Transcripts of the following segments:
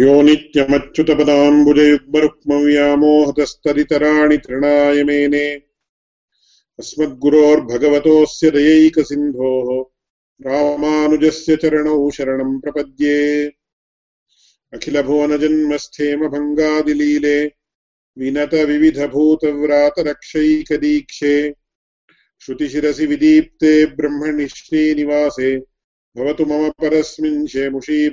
यो नित्यमच्युतपदाम्बुजयुग्मरुक्मव्यामोहतस्तरितराणि तृणाय मेने अस्मद्गुरोर्भगवतोऽस्य दयैकसिन्धोः रामानुजस्य चरणौ शरणम् प्रपद्ये। अखिलभुवनजन्मस्थेमभङ्गादिलीले विनतविविधभूतव्रातरक्षैकदीक्षे। श्रुतिशिरसि विदीप्ते ब्रह्मणि श्रीनिवासे भवतु मम परस्मिन् शेमुषी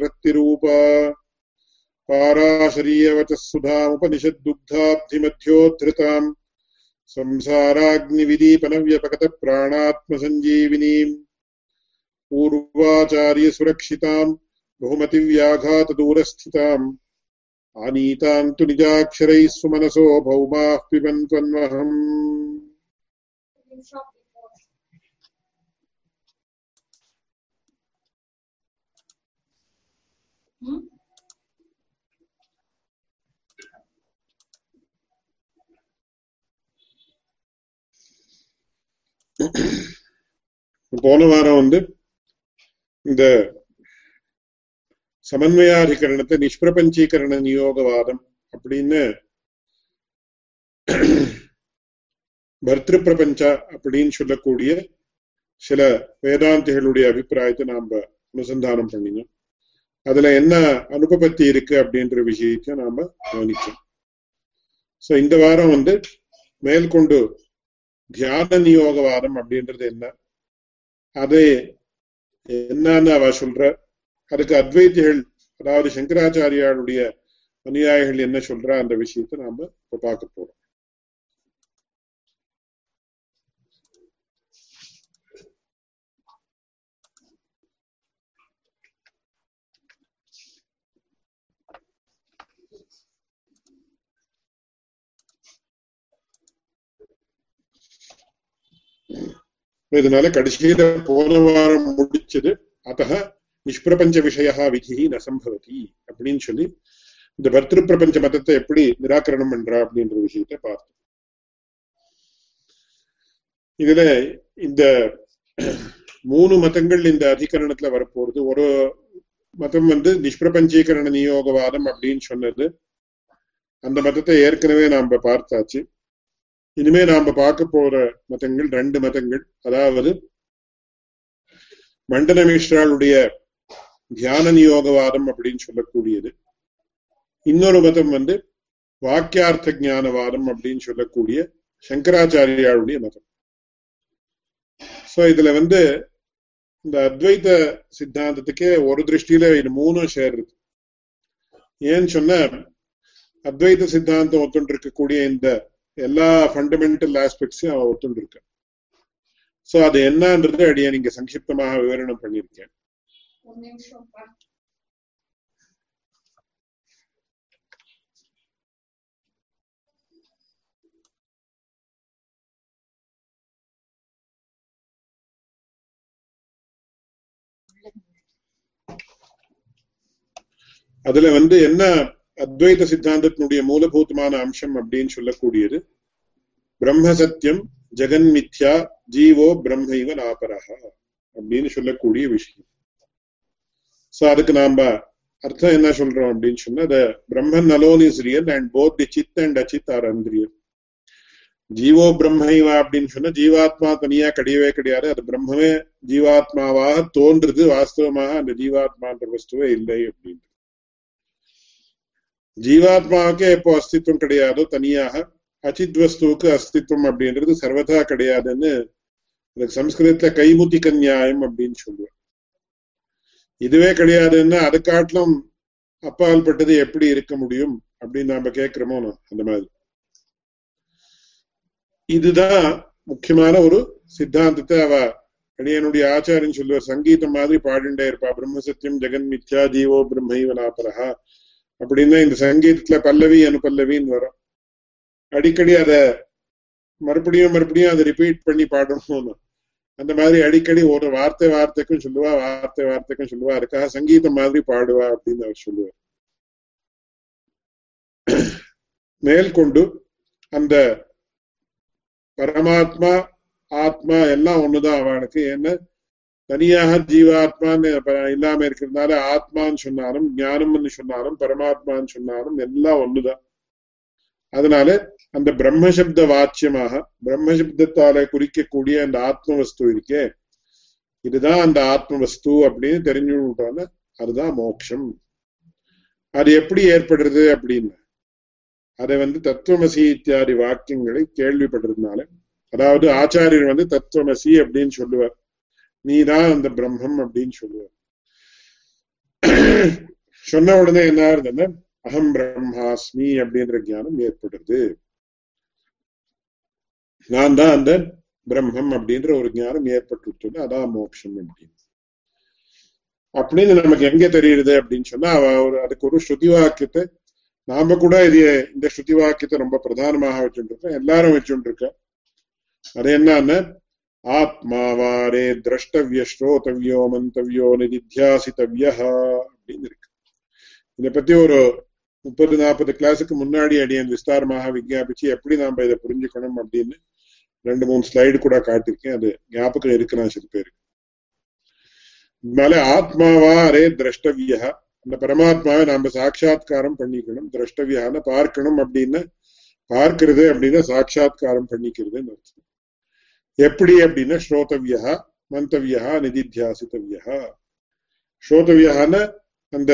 पाराशरीयवचः सुधामुपनिषद्दुग्धाब्धिमध्योद्धृताम् संसाराग्निविदीपनव्यपगतप्राणात्मसञ्जीविनीम् पूर्वाचार्यसुरक्षिताम् बहुमतिव्याघातदूरस्थिताम्। आनीताम् तु निजाक्षरैः सुमनसो भौमाः पिबन्त्वन्वहम् Hmm? போன வாரம் வந்து இந்த சமன்வயாதிகரணத்தை நிஷ்பிரபஞ்சீகரண நியோகவாதம் அப்படின்னு பர்திரு பிரபஞ்சா அப்படின்னு சொல்லக்கூடிய சில வேதாந்திகளுடைய அபிப்பிராயத்தை நாம அனுசந்தானம் பண்ணினோம். அதுல என்ன அனுபபத்தி இருக்கு அப்படின்ற விஷயத்தை நாம கவனிச்சோம். சோ இந்த வாரம் வந்து மேற்கொண்டு தியான நியோகவாதம் அப்படின்றது என்ன? அது என்னன்னு அவ சொல்ற. அதுக்கு அத்வைத்திகள் அதாவது சங்கராச்சாரியாளுடைய அனுயாயிகள் என்ன சொல்ற அந்த விஷயத்தை நாம இப்ப பார்க்க போறோம். இதனால கடைசியில போன வாரம் முடிச்சது அத்த நிஷ்பிரபஞ்ச விஷய விதி ந சம்பவதி அப்படின்னு சொல்லி இந்த பர்திரு பிரபஞ்ச மதத்தை எப்படி நிராகரணம் பண்றா அப்படின்ற விஷயத்தை பார்த்தோம். இதுல இந்த மூணு மதங்கள் இந்த அதிகரணத்துல வரப்போறது ஒரு மதம் வந்து நிஷ்பிரபஞ்சீகரண நியோகவாதம் அப்படின்னு சொன்னது. அந்த மதத்தை ஏற்கனவே நாம பார்த்தாச்சு. இனிமே நாம பார்க்க போற மதங்கள் ரெண்டு மதங்கள். அதாவது மண்டன மிஸ்ராளுடைய தியான நியோகவாதம் அப்படின்னு சொல்லக்கூடியது. இன்னொரு மதம் வந்து வாக்கியார்த்த ஞானவாதம் அப்படின்னு சொல்லக்கூடிய சங்கராச்சாரியாளுடைய மதம். சோ இதுல வந்து இந்த அத்வைத சித்தாந்தத்துக்கே ஒரு திருஷ்டியில இது மூணும் சேர்றது. ஏன்னு சொன்ன அத்வைத சித்தாந்தம் ஒத்துண்டு இருக்கக்கூடிய இந்த எல்லா ஃபண்டமெண்டல் ஆஸ்பெக்ட்ஸையும் அவன் ஒத்துண்டு இருக்க சோ அது என்னன்றது அடியா நீங்க சங்கிப்தமாக விவரணம் பண்ணிருக்கேன். அதுல வந்து என்ன அத்வைத சித்தாந்தத்தினுடைய மூலபூதமான அம்சம் அப்படின்னு சொல்லக்கூடியது. பிரம்ம சத்தியம் ஜெகன் மித்யா ஜீவோ பிரம்மைவ நாபரஹ அப்படின்னு சொல்லக்கூடிய விஷயம். சோ அதுக்கு நாம அர்த்தம் என்ன சொல்றோம் அப்படின்னு சொன்னா the Brahman alone is real and both the chit and achit are unreal. ஜீவோ பிரம்மைவா அப்படின்னு சொன்னா ஜீவாத்மா தனியா கிடையவே கிடையாது. அது பிரம்மமே ஜீவாத்மாவாக தோன்றுது வாஸ்தவமாக அந்த ஜீவாத்மான்ற வஸ்துவே இல்லை அப்படின்னு. ஜீவாத்மாவுக்கே எப்போ அஸ்தித்வம் கிடையாதோ தனியாக அச்சித்வஸ்துவுக்கு அஸ்தித்வம் அப்படின்றது சர்வதா கிடையாதுன்னு அதுக்கு சம்ஸ்கிருதத்துல கைமுத்திக நியாயம் அப்படின்னு சொல்லுவேன் இதுவே கிடையாதுன்னா அதுக்காட்டிலும் அப்பால் பட்டது எப்படி இருக்க முடியும் அப்படின்னு நாம கேட்கிறோமோ அந்த மாதிரி. இதுதான் முக்கியமான ஒரு சித்தாந்தத்தை அவ அடியனுடைய ஆச்சாரியன் சொல்லுவார். சங்கீதம் மாதிரி பாடிண்டே இருப்பா. பிரம்ம சத்தியம் ஜெகன் மித்யா ஜீவோ பிரம்மைவ நாபரஹா. அப்படின்னா இந்த சங்கீதத்துல பல்லவி அனுபல்லவின்னு வரும். அடிக்கடி அத மறுபடியும் மறுபடியும் அதை ரிப்பீட் பண்ணி பாடணும்னு. அந்த மாதிரி அடிக்கடி ஒரு வார்த்தை வார்த்தைக்கும் சொல்லுவா வார்த்தை வார்த்தைக்கும் சொல்லுவா இருக்கா சங்கீதம் மாதிரி பாடுவா அப்படின்னு அவர் சொல்லுவார். மேல்கொண்டு அந்த பரமாத்மா ஆத்மா எல்லாம் ஒண்ணுதான் அவனுக்கு. என்ன தனியாக ஜீவாத்மான்னு இல்லாம இருக்கிறதுனால ஆத்மான்னு சொன்னாலும் ஞானம்னு சொன்னாலும் பரமாத்மான்னு சொன்னாலும் எல்லாம் ஒண்ணுதான். அதனால அந்த பிரம்மசப்த வாச்சியமாக பிரம்மசப்தத்தால குறிக்கக்கூடிய அந்த ஆத்ம வஸ்து இருக்கே இதுதான் அந்த ஆத்ம வஸ்து அப்படின்னு தெரிஞ்சுட்டோம்னா அதுதான் மோட்சம் அது எப்படி ஏற்படுறது அப்படின்னு? அதை வந்து தத்துவமசி இத்தியாதி வாக்கியங்களை கேள்விப்படுறதுனால அதாவது ஆச்சாரியர் வந்து தத்துவமசி அப்படின்னு சொல்லுவார். நீதான் அந்த பிரம்மம் அப்படின்னு சொல்லுவார். சொன்ன உடனே என்ன ஆகுதுன்னா அகம் பிரம்மாஸ்மி அப்படின்ற ஞானம் ஏற்படுறது நான் தான் அந்த பிரம்மம் அப்படின்ற ஒரு ஞானம் ஏற்பட்டு அதான் மோட்சம் அப்படின்னு. அப்படின்னு நமக்கு எங்க தெரியுது அப்படின்னு சொன்னா அவ ஒரு அதுக்கு ஒரு ஸ்ருதி வாக்கியத்தை நாம கூட இது இந்த ஸ்ருதி வாக்கியத்தை ரொம்ப பிரதானமாக வச்சுட்டு இருக்கோம் எல்லாரும் வச்சுருக்க அது என்னன்னா ஆத்மா வாரே திரஷ்டவிய ஸ்ரோதவியோ மந்தவியோ நிதித்தியாசித்தவிய அப்படின்னு இருக்கு. இதை பத்தி ஒரு முப்பது நாற்பது கிளாஸுக்கு முன்னாடி அடியன் விஸ்தாரமாக விஜாபிச்சு எப்படி நாம இதை புரிஞ்சுக்கணும் அப்படின்னு ரெண்டு மூணு ஸ்லைடு கூட காட்டிருக்கேன் அது ஞாபகம் இருக்குன்னா சில பேருக்கு. அதனால ஆத்மாவா அரே திரஷ்டவியா அந்த பரமாத்மாவை நாம சாட்சா்காரம் பண்ணிக்கணும். திரஷ்டவியான பார்க்கணும் அப்படின்னு பார்க்கிறது அப்படின்னா சாட்சா்காரம் பண்ணிக்கிறதுன்னு அர்த்தம். எப்படி அப்படின்னா ஸ்ரோதவியா மந்தவியா நிதித்தியாசித்தவியா ஸ்ரோதவியான அந்த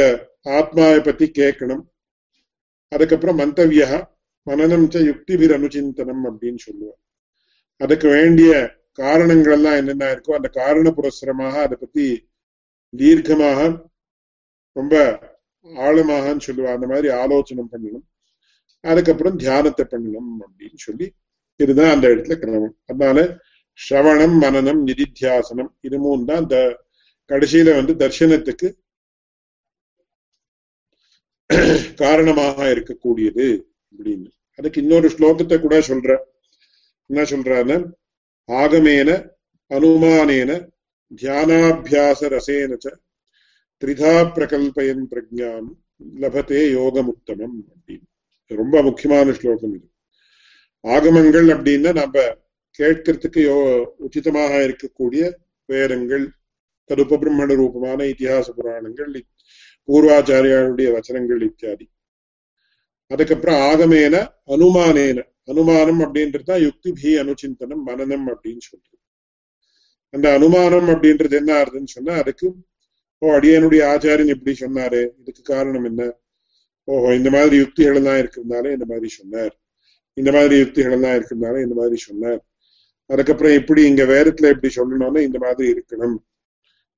ஆத்மாவை பத்தி கேட்கணும். அதுக்கப்புறம் மந்தவியா மனநம் ச யுக்திபிர் அனுச்சிந்தனம் அப்படின்னு சொல்லுவார் அதுக்கு வேண்டிய காரணங்கள் எல்லாம் என்னென்ன இருக்கோ அந்த காரண புரஸ்தரமாக அதை பத்தி தீர்க்கமாக ரொம்ப ஆழமாகன்னு சொல்லுவா அந்த மாதிரி ஆலோசனை பண்ணணும். அதுக்கப்புறம் தியானத்தை பண்ணணும் அப்படின்னு சொல்லி இதுதான் அந்த இடத்துல கிரமம். அதனால ஸ்ரவணம் மனநம் நிதித்தியாசனம் இது மூணு தான் இந்த கடைசியில வந்து தர்சனத்துக்கு காரணமாக இருக்கக்கூடியது அப்படின்னு. அதுக்கு இன்னொரு ஸ்லோகத்தை கூட சொல்ற. என்ன சொல்றான்னு ஆகமேன அனுமானேன தியானாபியாச ரசேன திரிதா பிரகல்பயன் பிரஜாம் லபத்தே யோகமுத்தமம் அப்படின்னு. ரொம்ப முக்கியமான ஸ்லோகம் இது. ஆகமங்கள் அப்படின்னா நம்ம கேட்கறதுக்கு யோ உச்சிதமாக இருக்கக்கூடிய வேதங்கள் ததுபபிரம்மண ரூபமான இத்திஹாச புராணங்கள் பூர்வாச்சாரியாருடைய வச்சனங்கள் இத்தியாதி அதுக்கப்புறம் ஆகமேன அனுமானேன அனுமானம் அப்படின்றது தான் யுக்திபி அனுச்சிந்தனம் மனநம் அப்படின்னு சொல்றது அந்த அனுமானம் அப்படின்றது என்ன ஆறுதுன்னு சொன்னா அதுக்கு ஓ அடியனுடைய ஆச்சாரியன் இப்படி சொன்னாரு இதுக்கு காரணம் என்ன ஓஹோ இந்த மாதிரி யுக்திகள் எல்லாம் இருக்கிறதுனால இந்த மாதிரி சொன்னார் இந்த மாதிரி யுக்திகள் எல்லாம் இருக்கிறதுனால இந்த மாதிரி சொன்னார் அதுக்கப்புறம் எப்படி இங்க வேதத்துல எப்படி சொல்லணும்னா இந்த மாதிரி இருக்கணும்.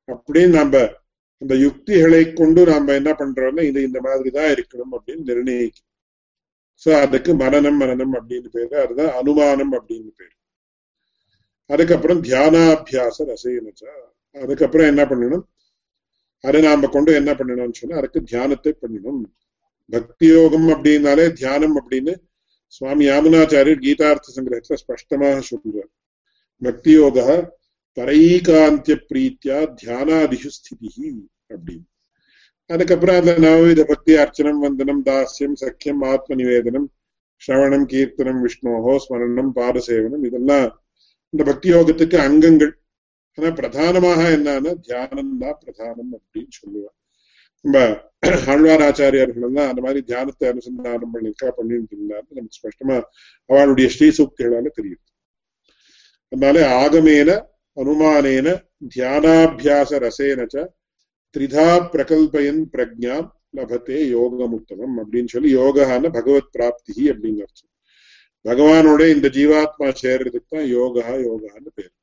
அப்படின்னு நம்ம அந்த யுக்திகளை கொண்டு நாம என்ன பண்றோம்னா இது இந்த மாதிரி தான் இருக்கணும் அப்படின்னு நிர்ணயிக்கும் சோ அதுக்கு மரணம் மரணம் அப்படின்னு பேரு. அதுதான் அனுமானம் அப்படின்னு பேரு. அதுக்கப்புறம் தியானாபியாச ரசைனச்சா அதுக்கப்புறம் என்ன பண்ணணும்? அதை நாம கொண்டு என்ன பண்ணணும்னு சொன்னா அதுக்கு தியானத்தை பண்ணணும். பக்தி யோகம் அப்படின்னாலே தியானம் அப்படின்னு சுவாமி யாமுனாச்சாரியர் கீதார்த்த சங்கிரகத்துல ஸ்பஷ்டமாக சொல்றார். பக்தியோக பரைகாந்திய பிரீத்தியா தியானாதிஷு ஸ்திதி அப்படின்னு. அதுக்கப்புறம் அதுல நவவித பக்தி அர்ச்சனம் வந்தனம் தாஸ்யம் சக்கியம் ஆத்ம நிவேதனம் ஸ்ரவணம் கீர்த்தனம் விஷ்ணோகோ ஸ்மரணம் பாதசேவனம் இதெல்லாம் இந்த பக்தி யோகத்துக்கு அங்கங்கள். ஆனா பிரதானமாக என்னன்னா தியானம் தான் பிரதானம் அப்படின்னு சொல்லுவார் நம்ம ஆழ்வார் ஆச்சாரியார்கள் எல்லாம் அந்த மாதிரி தியானத்தை அனுசந்தானம் பண்ணிருக்கா பண்ணிட்டு இருந்தாரு நமக்கு ஸ்பஷ்டமா அவளுடைய ஸ்ரீசூக்திகளால தெரியுது. அதனால ஆகமேன அனுமானேன தியானாபியாச ரசேனச்ச திரிதா பிரகல்பயன் பிரஜா லபத்தே யோகமுத்தமம் அப்படின்னு சொல்லி யோகான பகவத் பிராப்தி அப்படின்னு அர்த்தம் பகவானோட இந்த ஜீவாத்மா சேர்றதுக்கு தான் யோகா யோகான்னு பேர்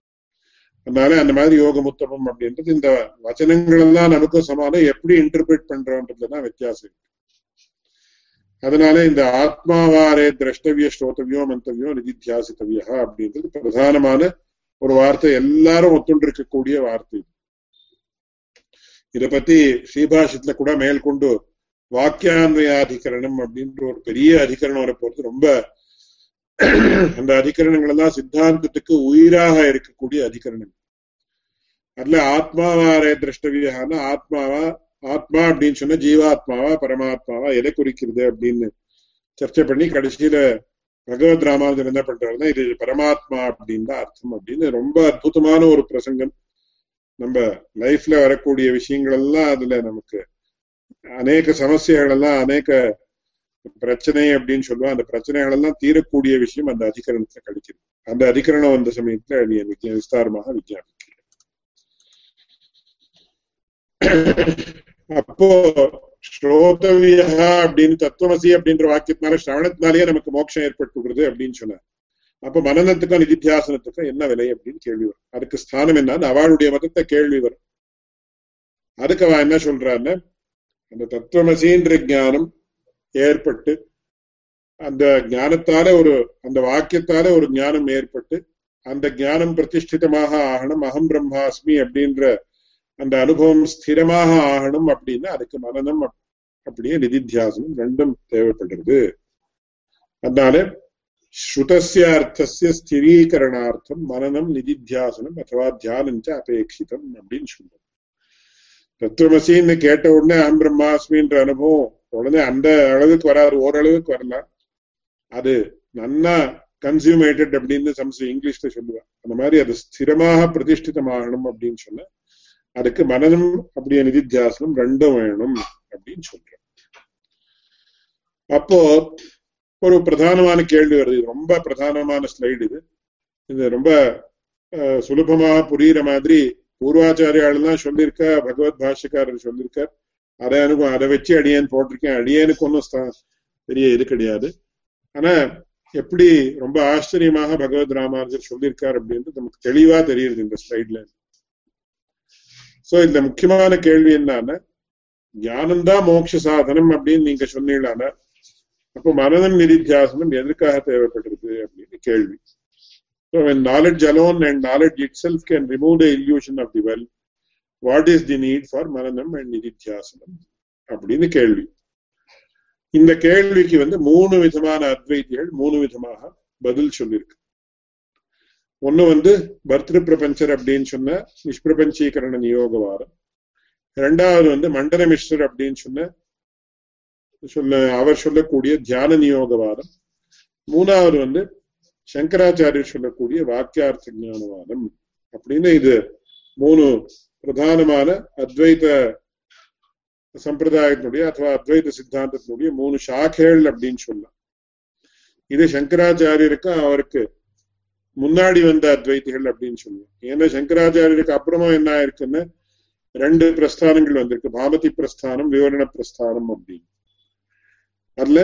அதனால அந்த மாதிரி யோகமுத்தமம் அப்படின்றது இந்த வச்சனங்கள் எல்லாம் நமக்கும் சமானம் எப்படி இன்டர்பிரேட் பண்றோன்றதுல தான் வித்தியாசம் இருக்கு அதனால இந்த ஆத்மாவாரே திரஷ்டவிய ஸ்ரோதவியோ மந்தவியோ நிதித்தியாசித்தவியா அப்படின்றது பிரதானமான ஒரு வார்த்தை. எல்லாரும் ஒத்துண்டு இருக்கக்கூடிய வார்த்தை. இத பத்தி ஸ்ரீபாஷத்துல கூட மேற்கொண்டு வாக்கியான்வயாதிகரணம் அப்படின்ற ஒரு பெரிய அதிகரணம் வரப்போறது. ரொம்ப அந்த அதிகரணங்கள் எல்லாம் சித்தாந்தத்துக்கு உயிராக இருக்கக்கூடிய அதிகரணம். அதுல ஆத்மாவாரே திரஷ்டவியான ஆத்மாவா ஆத்மா அப்படின்னு சொன்னா ஜீவாத்மாவா பரமாத்மாவா? எதை குறிக்கிறது அப்படின்னு சர்ச்சை பண்ணி கடைசியில பகவத் ராமானுஜர் என்ன பண்றாருன்னா இது பரமாத்மா அப்படின்னு தான் அர்த்தம் அப்படின்னு. ரொம்ப அற்புதமான ஒரு பிரசங்கம். நம்ம லைஃப்ல வரக்கூடிய விஷயங்கள் எல்லாம் அதுல நமக்கு அநேக சமஸ்யைகள் எல்லாம் அநேக பிரச்சனை அப்படின்னு சொல்லுவோம். அந்த பிரச்சனைகள் எல்லாம் தீரக்கூடிய விஷயம் அந்த அதிகரணத்துல கிடைக்குது அந்த அதிகரணம் வந்த சமயத்துல நீ விஜய விஸ்தாரமாக விஜயாபிக்கிறேன். அப்போ ஸ்ரோதவியா அப்படின்னு தத்துவமசி அப்படின்ற வாக்கியத்தினால சிரவணத்தினாலேயே நமக்கு மோட்சம் ஏற்பட்டு அப்படின்னு சொன்னார். அப்ப மனநத்துக்கும் நிதித்தியாசனத்துக்கும் என்ன விலை அப்படின்னு கேள்வி வரும். அதுக்கு ஸ்தானம் என்னன்னு அவளுடைய மதத்தை கேள்வி வரும். அதுக்கு அவன் என்ன சொல்றான்னு அந்த தத்துவமசின்ற ஞானம் ஏற்பட்டு அந்த ஞானத்தால ஒரு அந்த வாக்கியத்தால ஒரு ஞானம் ஏற்பட்டு அந்த ஞானம் பிரதிஷ்டிதமாக ஆகணும் அகம் பிரம்மாஸ்மி அப்படின்ற அந்த அனுபவம் ஸ்திரமாக ஆகணும் அப்படின்னா அதுக்கு மனநம் அப்படியே நிதித்தியாசனம் ரெண்டும் தேவைப்படுறது அதனால ஸ்ருதஸ்ய அர்த்தசிய ஸ்திரீகரணார்த்தம் மனநம் நிதித்தியாசனம் அதுவா தியானம் அபேட்சிதம் அப்படின்னு சொல்றோம். தத்துவமசின்னு கேட்ட உடனே அகம் பிரம்மாஸ்மின்ற அனுபவம். உடனே அந்த அளவுக்கு வராது ஓரளவுக்கு வரலாம் அது நன்னா கன்சியூமேட்டட் அப்படின்னு சம்ஸ் இங்கிலீஷ்ல சொல்லுவேன் அந்த மாதிரி அது ஸ்திரமாக பிரதிஷ்டிதமாகணும் அப்படின்னு சொன்ன அதுக்கு மனநம் அப்படியே நிதித்தியாசனம் ரெண்டும் வேணும் அப்படின்னு சொல்றேன் அப்போ ஒரு பிரதானமான கேள்வி வருது. இது ரொம்ப பிரதானமான ஸ்லைடு இது. இது ரொம்ப சுலபமா புரியுற மாதிரி பூர்வாச்சாரியாலாம் சொல்லியிருக்கா பகவத் பாஷக்காரர் சொல்லியிருக்கார். அதை அனுபவம் அதை வச்சு அடியேன் போட்டிருக்கேன். அடியேனுக்கு ஒன்றும் பெரிய இது கிடையாது. ஆனா எப்படி ரொம்ப ஆச்சரியமாக பகவத் ராமானுஜர் சொல்லியிருக்கார் அப்படின்றது நமக்கு தெளிவா தெரியுது இந்த ஸ்லைட்ல சோ இந்த முக்கியமான கேள்வி என்னன்னா ஞானம்தான் மோட்ச சாதனம் அப்படின்னு நீங்க சொன்னீங்களானா அப்போ மனதம் நிதித்தியாசனம் எதற்காக தேவைப்படுது அப்படின்னு கேள்வி. So when knowledge alone and knowledge itself can remove the illusion of the well, what is the need for mananam and nididhyasanam அப்படின்னு கேள்வி. இந்த கேள்விக்கு வந்து மூணு விதமான அத்வைத்திகள் மூணு விதமாக பதில் சொல்லியிருக்கு. ஒண்ணு வந்து பர்திரு பிரபஞ்சர் அப்படின்னு சொன்ன நிஷ்பிரபஞ்சீகரண நியோகவாதம் இரண்டாவது வந்து மண்டல மிஸ்டர் அப்படின்னு சொன்ன சொல்ல அவர் சொல்லக்கூடிய தியான நியோக வாரம். மூணாவது வந்து சங்கராச்சாரியர் சொல்லக்கூடிய வாக்கியார்த்த ஞானவாதம் அப்படின்னு இது மூணு பிரதானமான அத்வைத சம்பிரதாயத்தினுடைய அथवा அத்வைத சித்தாந்தத்தினுடைய மூணு சாக்கைகள் அப்படின்னு சொல்லலாம். இது சங்கராச்சாரியருக்கு அவருக்கு முன்னாடி வந்த அத்வைத்திகள் அப்படின்னு சொல்லுவோம். ஏன்னா சங்கராச்சாரியருக்கு அப்புறமா என்ன ஆயிருக்குன்னு ரெண்டு பிரஸ்தானங்கள் வந்திருக்கு. பாமதி பிரஸ்தானம் விவரண பிரஸ்தானம் அப்படின்னு. அதுல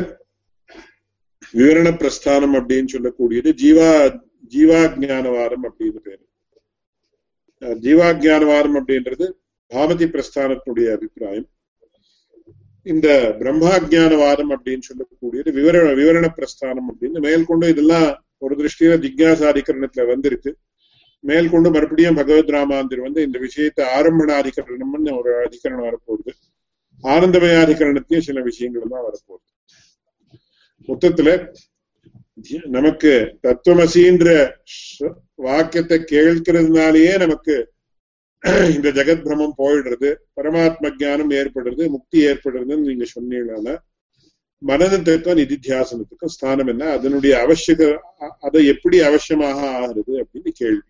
விவரண பிரஸ்தானம் அப்படின்னு சொல்லக்கூடியது ஜீவா ஜீவாஜானவாதம் அப்படின்னு பேரு. ஜீவாஜானவாதம் அப்படின்றது பாமதி பிரஸ்தானத்தினுடைய அபிப்பிராயம். இந்த பிரம்மாஜானவாதம் அப்படின்னு சொல்லக்கூடியது விவர விவரண பிரஸ்தானம் அப்படின்னு மேற்கொண்டு இதெல்லாம் ஒரு திருஷ்டியில ஜிக்யாசாதிகரணத்துல வந்திருக்கு. மேற்கொண்டு மறுபடியும் பகவத் ராமாந்திர் வந்து இந்த விஷயத்தை ஆரம்பணாதிகரணம்னு ஒரு அதிகரணம் வரப்போகுது. ஆனந்தமயாதிகரணத்தையும் சில விஷயங்கள் எல்லாம் வரப்போகுது. மொத்தத்துல நமக்கு தத்துவமசின்ற வாக்கியத்தை கேட்கிறதுனாலேயே நமக்கு இந்த ஜெகத் பிரமம் போயிடுறது பரமாத்ம ஜானம் ஏற்படுறது முக்தி ஏற்படுறதுன்னு நீங்க சொன்னீங்கன்னா மனநத்துக்கும் நிதித்தியாசனத்துக்கும் ஸ்தானம் என்ன? அதனுடைய அவசியக அதை எப்படி அவசியமாக ஆகிறது அப்படின்னு கேள்வி.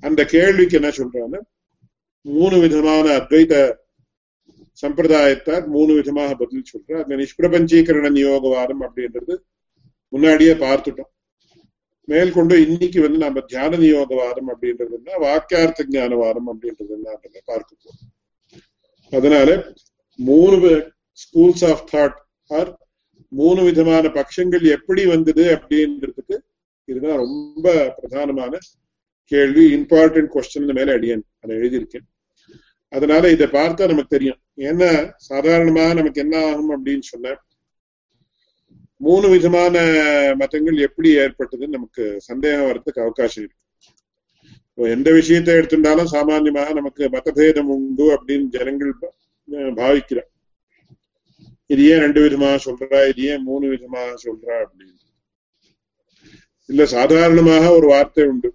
அந்த கேள்விக்கு என்ன சொல்றாங்கன்னா மூணு விதமான அத்வைத சம்பிரதாயத்தார் மூணு விதமாக பதில் சொல்ற அந்த நிஷ்பிரபஞ்சீகரண நியோகவாதம் அப்படின்றது முன்னாடியே பார்த்துட்டோம். மேற்கொண்டு இன்னைக்கு வந்து நம்ம தியான நியோகவாதம் அப்படின்றது என்ன? வாக்கியார்த்த ஞானவாதம் அப்படின்றது என்ன? பார்க்க போறோம். அதனால மூணு ஸ்கூல்ஸ் ஆஃப் தாட் ஆர் மூணு விதமான பட்சங்கள் எப்படி வந்தது அப்படின்றதுக்கு இதுதான் ரொம்ப பிரதானமான கேள்வி இம்பார்ட்டன்ட் கொஸ்டின் மேல அடியன். அதை எழுதியிருக்கேன். அதனால இதை பார்த்தா நமக்கு தெரியும். ஏன்னா சாதாரணமா நமக்கு என்ன ஆகும் அப்படின்னு சொன்ன மூணு விதமான மதங்கள் எப்படி ஏற்பட்டதுன்னு நமக்கு சந்தேகம் வர்றதுக்கு அவகாசம் இருக்கு. எந்த விஷயத்தை எடுத்துட்டாலும் சாமான்யமாக நமக்கு மதபேதம் உண்டு அப்படின்னு ஜனங்கள் பாவிக்கிறோம். இது ஏன் ரெண்டு விதமாக சொல்றா இது ஏன் மூணு விதமாக சொல்றா அப்படின்னு. இல்ல சாதாரணமாக ஒரு வார்த்தை உண்டு.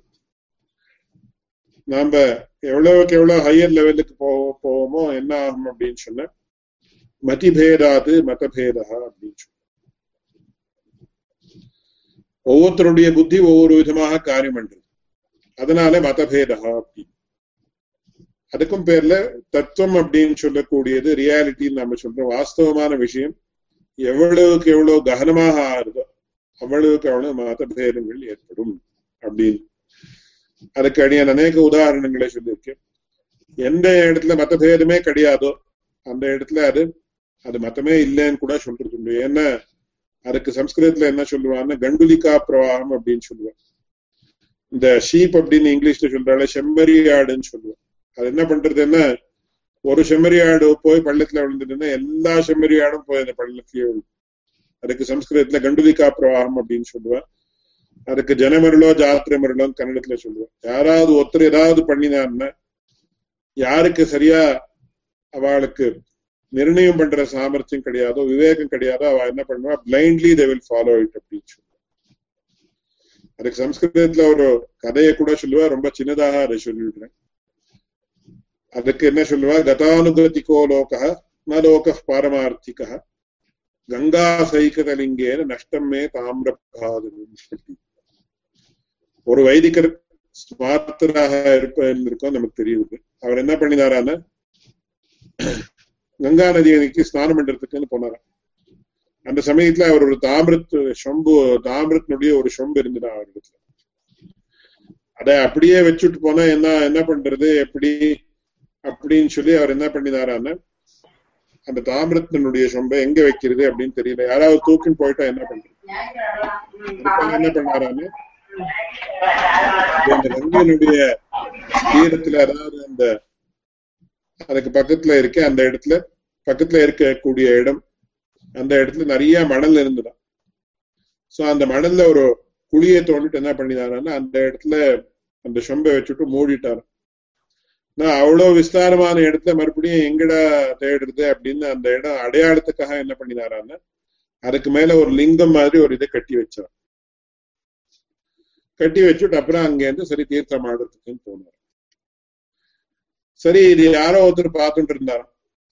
நாம எவ்வளவுக்கு எவ்வளவு ஹையர் லெவலுக்கு போ போவோமோ என்ன ஆகும் அப்படின்னு சொன்ன மதிபேதாது மதபேதா அப்படின்னு சொல்ல ஒவ்வொருத்தருடைய புத்தி ஒவ்வொரு விதமாக காரியம் பண்றது. அதனால மதபேதா அப்படின்னு. அதுக்கும் பேர்ல தத்துவம் அப்படின்னு சொல்லக்கூடியது ரியாலிட்டின்னு நம்ம சொல்றோம். வாஸ்தவமான விஷயம் எவ்வளவுக்கு எவ்வளவு ககனமாக ஆறுதோ அவ்வளவுக்கு அவ்வளவு மதபேதங்கள் ஏற்படும் அப்படின்னு. அதுக்கு அடியான அநேக உதாரணங்களை சொல்லியிருக்கேன். எந்த இடத்துல மதபேதமே கிடையாதோ அந்த இடத்துல அது அது மதமே இல்லைன்னு கூட சொல்றது உண்டு. ஏன்னா அதுக்கு சம்ஸ்கிருதத்துல என்ன சொல்லுவான்னா கண்டுலிகா பிரவாகம் அப்படின்னு சொல்லுவான் இந்த ஷீப் அப்படின்னு இங்கிலீஷ்ல சொல்றாள் செம்மறி ஆடுன்னு சொல்லுவான் அது என்ன பண்றதுன்னா ஒரு செம்மறியாடு போய் பள்ளத்துல விழுந்துட்டுன்னா எல்லா செம்மறியாடும் போய் அந்த பள்ளத்திலேயே விழும். அதுக்கு சம்ஸ்கிருதத்துல கண்டுதிகா பிரவாகம் அப்படின்னு சொல்லுவேன். அதுக்கு ஜனமருளோ ஜாத்திரை மருளோன்னு கன்னடத்துல சொல்லுவேன். யாராவது ஒருத்தர் ஏதாவது பண்ணினான்னா யாருக்கு சரியா அவளுக்கு நிர்ணயம் பண்ற சாமர்த்தியம் கிடையாதோ விவேகம் கிடையாதோ அவ என்ன பண்ணுவா? Blindly they will follow it அப்படின்னு சொல்லுவா அதுக்கு சம்ஸ்கிருதத்துல ஒரு கதையை கூட சொல்லுவா ரொம்ப சின்னதாக அதை சொல்லிவிடுறேன். அதுக்கு என்ன சொல்லுவா கதானுகதிகோ லோக ந லோக பாரமார்த்திக கங்கா சைகதலிங்கேன நஷ்டமே தாமிரபாதம் ஒரு வைதிகர் ஸ்மார்த்தராக இருப்பதற்கும் நமக்கு தெரியுது அவர் என்ன பண்ணினாரான கங்கா நதியைக்கு ஸ்நானம் பண்றதுக்குன்னு போனாராம் அந்த சமயத்துல அவர் ஒரு தாமிரத் சொம்பு தாமிரத்தினுடைய ஒரு சொம்பு இருந்ததா அவரிடத்துல அதை அப்படியே வச்சுட்டு போனா என்ன என்ன பண்றது எப்படி அப்படின்னு சொல்லி அவர் என்ன பண்ணினாரான்னு அந்த தாமிரத்தினுடைய சொம்பை எங்க வைக்கிறது அப்படின்னு தெரியல. யாராவது தூக்கின்னு போயிட்டா என்ன பண்றது? என்ன பண்ணாரான்னு அந்த கங்கையினுடைய தீரத்துல அதாவது அந்த அதுக்கு பக்கத்துல இருக்க அந்த இடத்துல பக்கத்துல இருக்கக்கூடிய இடம் அந்த இடத்துல நிறைய மணல் இருந்துதான் சோ அந்த மணல்ல ஒரு குழியை தோண்டிட்டு என்ன பண்ணினாரான்னா அந்த இடத்துல அந்த சொம்பை வச்சுட்டு மூடிட்டாரு நான் அவ்வளவு விஸ்தாரமான இடத்துல மறுபடியும் எங்கடா தேடுறது அப்படின்னு அந்த இடம் அடையாளத்துக்காக என்ன பண்ணினாரான்னு அதுக்கு மேல ஒரு லிங்கம் மாதிரி ஒரு இதை கட்டி வச்சார். கட்டி வச்சுட்டு அப்புறம் அங்கேருந்து சரி தீர்த்தம் ஆடுறதுக்குன்னு போனார். சரி இது யாரோ ஒருத்தர் பார்த்துட்டு இருந்தார்?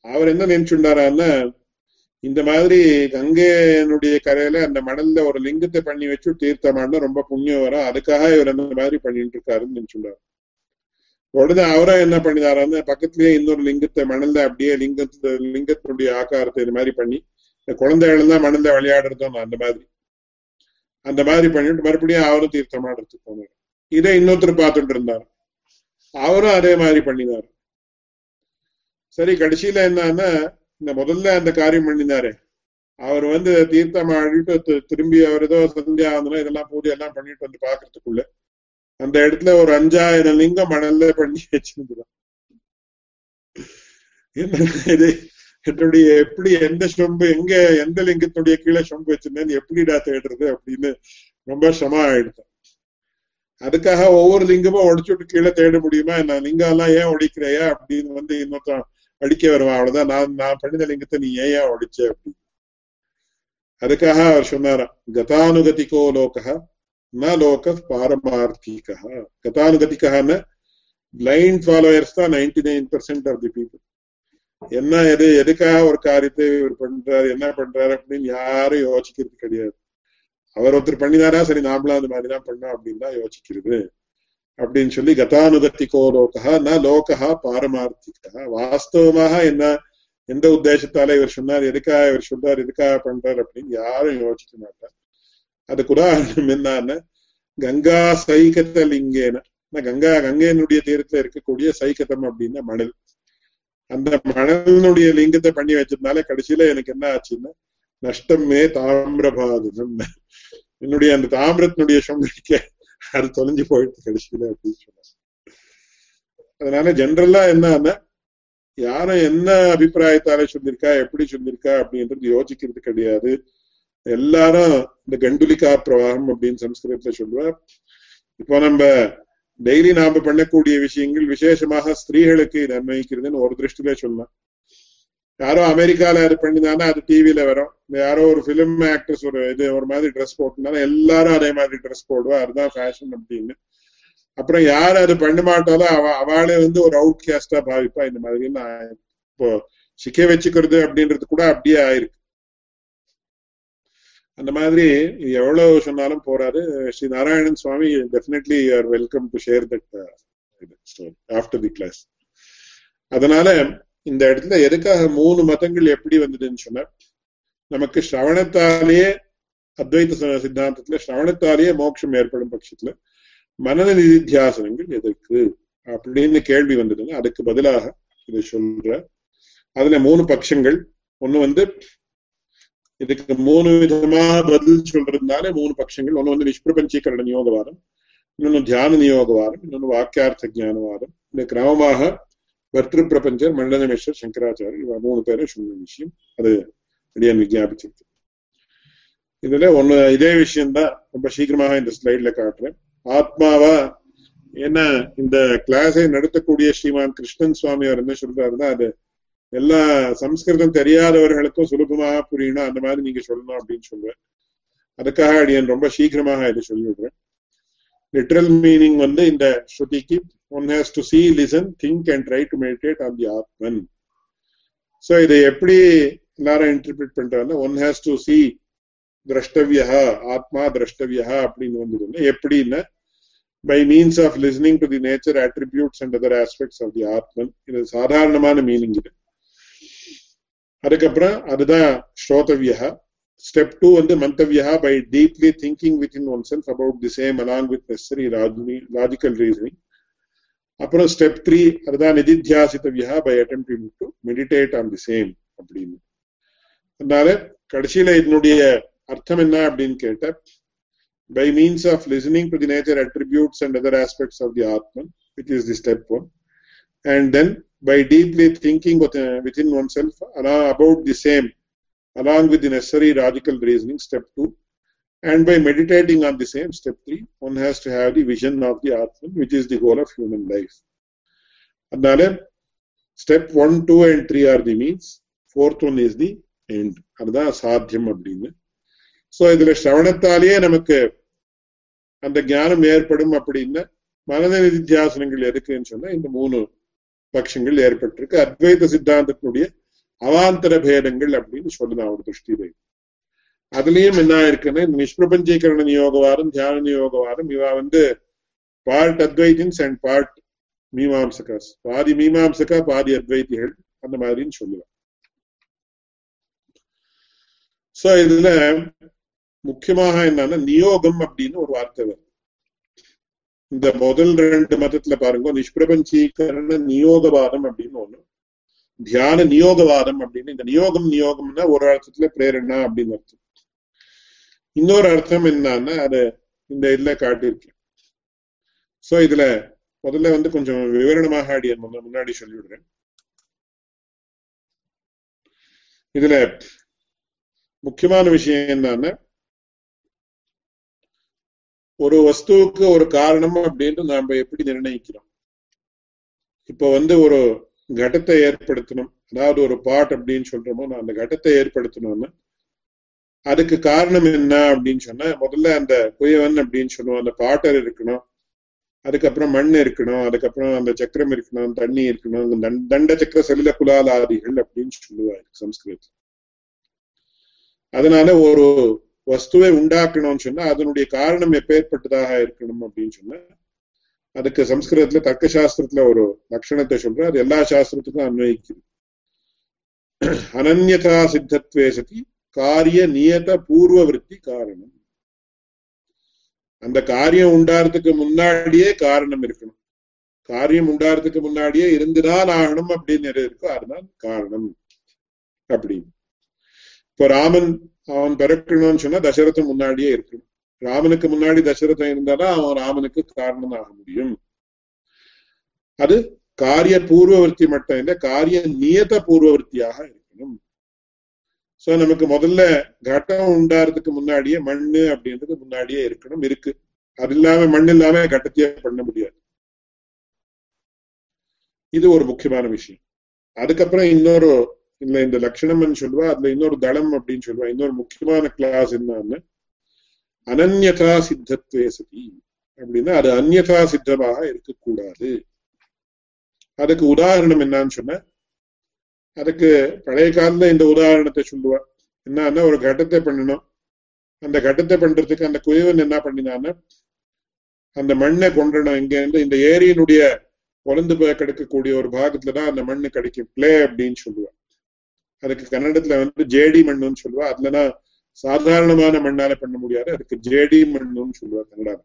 அவர் என்ன நினைச்சுட்டாரான்னா இந்த மாதிரி கங்கையனுடைய கரையில அந்த மணல்ல ஒரு லிங்கத்தை பண்ணி வச்சு தீர்த்தமாடினா ரொம்ப புண்ணியம் வரும் அதுக்காக இவர் அந்த மாதிரி பண்ணிட்டு இருக்காருன்னு நினைச்சுட்டாரு. உடனே அவரும் என்ன பண்ணினாரான்னு பக்கத்துலயே இன்னொரு லிங்கத்தை மணல்ல அப்படியே லிங்கத்து லிங்கத்தினுடைய ஆக்காரத்தை இது மாதிரி பண்ணி இந்த குழந்தைகள் தான் மணல்ல விளையாடுறதும் அந்த மாதிரி. அந்த மாதிரி பண்ணிட்டு மறுபடியும் அவரும் தீர்த்தமாடுறதுக்கு போனார். இதை இன்னொருத்தர் பார்த்துட்டு இருந்தார். அவரும் அதே மாதிரி பண்ணினார். சரி கடைசியில என்னன்னா இந்த முதல்ல அந்த காரியம் பண்ணினாரு. அவர் வந்து தீர்த்தம் ஆடிட்டு திரும்பி அவர் ஏதோ சந்தியாவந்தனம் இதெல்லாம் பூஜை எல்லாம் பண்ணிட்டு வந்து பாக்குறதுக்குள்ள அந்த இடத்துல ஒரு அஞ்சாயிரம் லிங்கம் மணல்ல பண்ணி வச்சிருந்துதான் என்ன இது? என்னுடைய எப்படி எந்த சொம்பு எங்க எந்த லிங்கத்துடைய கீழே சொம்பு வச்சிருந்தேன்னு எப்படிடா தேடுறது அப்படின்னு ரொம்ப சிரமம் ஆயிடுது அதுக்காக ஒவ்வொரு லிங்கமும் உடைச்சுட்டு கீழே தேட முடியுமா? என்ன லிங்கம் எல்லாம் ஏன் உடைக்கிறையா அப்படின்னு வந்து இன்னொருத்தன் அடிக்க வருவான். அவ்வளவுதான். நான் நான் பண்ணின லிங்கத்தை நீ ஏன் உடைச்ச அப்படின்னு. அதுக்காக அவர் சொன்னாராம் கதானுகதிக்கோ லோகா ந லோக பாரமார்த்திகா கதானுகதிகான பிளைண்ட் ஃபாலோயர்ஸ் தான் ninety nine percent of the people என்ன எது எதுக்காக ஒரு காரியத்தை இவர் பண்றாரு என்ன பண்றாரு அப்படின்னு யாரும் யோசிக்கிறது கிடையாது. அவர் ஒருத்தர் பண்ணினாரா சரி நாமளும் அந்த மாதிரிதான் பண்ணோம் அப்படின்னு தான் யோசிக்கிறது. அப்படின்னு சொல்லி கதானுகத்திகோ லோகா ந லோகா பாரமார்த்திகா. வாஸ்தவமாக என்ன எந்த உத்தேசத்தால இவர் சொன்னார் எதுக்காக இவர் சொல்றார் எதுக்காக பண்றார் அப்படின்னு யாரும் யோசிக்க மாட்டார். அதுக்கு உதாரணம் என்னன்னா கங்கா சைகத்த லிங்கேன. கங்கா கங்கையினுடைய தீரத்துல இருக்கக்கூடிய சைகதம் அப்படின்னா மணல். அந்த மணலினுடைய லிங்கத்தை பண்ணி வச்சதுனால கடைசியில எனக்கு என்ன ஆச்சுன்னா நஷ்டமே தாமிரபாதம் என்னுடைய அந்த தாமிரத்தினுடைய சொம்பிக்க அது தொலைஞ்சு போயிடுது கடைசியில அப்படின்னு சொன்னாங்க. அதனால ஜென்ரலா என்னன்னா யாரும் என்ன அபிப்பிராயத்தால சொல்லியிருக்கா எப்படி சொல்லியிருக்கா அப்படின்றது யோசிக்கிறது கிடையாது. எல்லாரும் இந்த கண்டுலிகா பிரவாகம் அப்படின்னு சம்ஸ்கிருதத்துல சொல்லுவா இப்போ நம்ம டெய்லி நாம பண்ணக்கூடிய விஷயங்கள் விசேஷமாக ஸ்திரீகளுக்கு இது அன்வயிக்கிறதுன்னு ஒரு திருஷ்டில சொல்லலாம். யாரோ அமெரிக்கால அது பண்ணினாலும் அது டிவியில வரும். யாரோ ஒரு பிலிம் ஆக்டர்ஸ் ஒரு இது ஒரு மாதிரி ட்ரெஸ் போட்டுனாலும் எல்லாரும் அதே மாதிரி ட்ரெஸ் போடுவா அதுதான் ஃபேஷன் அப்படின்னு. அப்புறம் யார் அது பண்ண மாட்டாலும் அவ அவளே வந்து ஒரு அவுட் கேஸ்டா பாவிப்பா. இந்த மாதிரி நான் இப்போ சிக்க வச்சுக்கிறது அப்படின்றது கூட அப்படியே ஆயிருக்கு. அந்த மாதிரி எவ்வளவு சொன்னாலும் போறாரு Shri Narayanan Swami definitely are welcome to share that after the class அதனால இந்த இடத்துல எதுக்காக மூணு மதங்கள் எப்படி வந்ததுன்னு சொன்னா நமக்கு சிரவணத்தாலேயே அத்வைத சித்தாந்தத்துல சிரவணத்தாலேயே மோட்சம் ஏற்படும் பட்சத்துல மனத நிதித்தியாசனங்கள் எதற்கு அப்படின்னு கேள்வி வந்ததுன்னா அதுக்கு பதிலாக இதை சொல்ற அதுல மூணு பட்சங்கள். ஒண்ணு வந்து இதுக்கு மூணு விதமா பதில் சொல்றதுனால மூணு பட்சங்கள். ஒண்ணு வந்து நிஷ்பிரபஞ்சீகரண நியோகவாதம் இன்னொன்னு தியான நியோகவாதம் இன்னொன்னு வாக்கியார்த்த ஜானவாதம் இந்த கிரமமாக பர்திரு பிரபஞ்சர் மண்டலமேஸ்வர் சங்கராச்சாரியர் இவ மூணு பேரும் சொன்ன விஷயம். அது அடியான் விஜயாபிச்சிருக்கு இதுல ஒண்ணு இதே விஷயம்தான் ரொம்ப சீக்கிரமாக இந்த ஸ்லைட்ல காட்டுறேன். ஆத்மாவா என்ன இந்த கிளாஸை நடத்தக்கூடிய ஸ்ரீமான் கிருஷ்ணன் சுவாமி அவர் என்ன சொல்றாருன்னா அது எல்லா சம்ஸ்கிருதம் தெரியாதவர்களுக்கும் சுலபமாக புரியணும் அந்த மாதிரி நீங்க சொல்லணும் அப்படின்னு சொல்லுவேன் அதுக்காக அடியன் ரொம்ப சீக்கிரமாக இதை சொல்லிவிடுறேன். லிட்ரல் மீனிங் வந்து இந்த ஸ்ருதிக்கு one has to see listen think and try to meditate on the Atman so இதை எப்படி எல்லாரும் இன்டர்பிரிட் பண்றாங்க ஒன் ஹேஸ் டு சி திரஷ்டவியா ஆத்மா திரஷ்டவியா அப்படின்னு வந்ததுன்னா எப்படின்னா by means of listening to the nature attributes and other aspects of the Atman இது சாதாரணமான மீனிங் இது. அதுக்கப்புறம் அதுதான் ஸ்ரோதவியா ஸ்டெப் டூ வந்து மந்தவியா by deeply thinking within oneself about the same along with necessary logical reasoning அப்புறம் ஸ்டெப் த்ரீ அதுதான் நிதித்தியாசித்தவியா by attempting to meditate on the same அப்படின்னு அதனால கடைசியில இதனுடைய அர்த்தம் என்ன அப்படின்னு கேட்ட by means of listening to the nature attributes and other aspects of the Atman, which is the step one, and then by deeply thinking within oneself about the same, along with the necessary logical reasoning, step two, and by meditating on the same, step three, one has to have the vision of the Atman, which is the goal of human life. அதனால step one, two, and three are the means, fourth one is the end. அதுதான் சாத்தியம் அப்படின்னு so இதுல சிரவணத்தாலேயே நமக்கு அந்த ஞானம் ஏற்படும் அப்படின்னா மனத நிதித்தியாசனங்கள் எதுக்குன்னு சொன்னா இந்த மூணு பட்சங்கள் ஏற்பட்டிருக்கு. அத்வைத சித்தாந்தத்தினுடைய அவாந்தர பேதங்கள் அப்படின்னு சொல்லலாம் ஒரு திருஷ்டியில அதுலயும் என்ன இருக்குன்னா இந்த நிஷ்பிரபஞ்சீகரண நியோகவாரம் தியான நியோகவாரம் இவா வந்து part Advaitins and part Mimamsakas. பாதி மீமாம்சகா பாதி அத்வைதிகள் அந்த மாதிரின்னு சொல்லலாம் சோ இதுல முக்கியமாக என்னன்னா நியோகம் அப்படின்னு ஒரு வார்த்தை வரும். இந்த முதல் ரெண்டு மதத்துல பாருங்க நிஷ்பிரபஞ்சீகரண நியோகவாதம் அப்படின்னு ஒண்ணு. தியான நியோகவாதம் அப்படின்னு இந்த நியோகம் நியோகம்னா ஒரு அர்த்தத்துல பிரேரணா அப்படின்னு அர்த்தம். இன்னொரு அர்த்தம் என்னன்னா அது இந்த இதுல காட்டியிருக்கேன். சோ இதுல முதல்ல வந்து கொஞ்சம் விவரணமாக அடி முன்னாடி சொல்லிவிடுறேன். இதுல முக்கியமான விஷயம் என்னன்னா ஒரு வஸ்துவுக்கு ஒரு காரணம் அப்படின்னு நாம எப்படி நிர்ணயிக்கிறோம்? இப்ப வந்து ஒரு கடத்தை ஏற்படுத்தணும். அதாவது ஒரு பாட் அப்படின்னு சொல்றோமோ நான் அந்த கடத்தை ஏற்படுத்தணும்னா. அதுக்கு காரணம் என்ன அப்படின்னு சொன்னா முதல்ல அந்த குயவன் அப்படின்னு சொல்லுவோம். அந்த பாட்டர் இருக்கணும். அதுக்கப்புறம் மண் இருக்கணும். அதுக்கப்புறம் அந்த சக்கரம் இருக்கணும். தண்ணி இருக்கணும். தண்ட சக்கர சலில குலாலாதிகள் அப்படின்னு சொல்லுவாங்க சம்ஸ்கிருதத்தில். அதனால ஒரு வஸ்துவை உண்டாக்கணும்னு சொன்னா அதனுடைய காரணம் எப்பேற்பட்டதாக இருக்கணும் அப்படின்னு சொன்னா அதுக்கு சம்ஸ்கிருதத்துல தர்க்க சாஸ்திரத்துல ஒரு லட்சணத்தை சொல்ற அது எல்லா சாஸ்திரத்துக்கும் அன்வயிக்குது. அனன்யதா சித்தத்வே சதி காரிய நியத பூர்வ விற்பி காரணம். அந்த காரியம் உண்டாறதுக்கு முன்னாடியே காரணம் இருக்கணும். காரியம் உண்டாறதுக்கு முன்னாடியே இருந்துதான் ஆகணும் அப்படின்னு இருக்கோ அதுதான் காரணம் அப்படின்னு. இப்ப ராமன் அவன் பிறக்கணும்னு சொன்னா தசரதம் முன்னாடியே இருக்கணும் ராமனுக்கு முன்னாடி தசரதம் இருந்தாதான் அவன் ராமனுக்கு காரணம் ஆக முடியும். அது காரிய பூர்வவர்த்தி மட்டும் இல்லை காரிய நியத பூர்வவர்த்தியாக இருக்கணும். சோ நமக்கு முதல்ல கட்டம் உண்டாறதுக்கு முன்னாடியே மண்ணு அப்படின்றது முன்னாடியே இருக்கணும் இருக்கு. அது இல்லாம மண் இல்லாம கட்டத்தையே பண்ண முடியாது. இது ஒரு முக்கியமான விஷயம். அதுக்கப்புறம் இன்னொரு இல்ல இந்த லட்சணம்னு சொல்லுவா அதுல இன்னொரு தளம் அப்படின்னு சொல்லுவா இன்னொரு முக்கியமான கிளாஸ் என்னன்னு அனன்யதா சித்தத்துவே சதி அப்படின்னா அது அந்நதா சித்தமாக இருக்கக்கூடாது. அதுக்கு உதாரணம் என்னன்னு சொன்ன அதுக்கு பழைய காலத்துல இந்த உதாரணத்தை சொல்லுவா. என்னன்னா ஒரு கட்டத்தை பண்ணணும். அந்த கட்டத்தை பண்றதுக்கு அந்த குயவன் என்ன பண்ணினான்னா அந்த மண்ணை கொண்டணும் இங்க இருந்து இந்த ஏரியினுடைய உலந்து போய் கிடக்கக்கூடிய ஒரு பாகத்துலதான் அந்த மண்ணு கிடைக்கும். பிளே அப்படின்னு சொல்லுவேன் அதுக்கு கன்னடத்துல வந்து ஜேடி மண்ணுன்னு சொல்லுவா. அதுலனா சாதாரணமான மண்ணால பண்ண முடியாது. அதுக்கு ஜேடி மண்ணுன்னு சொல்லுவா கன்னடா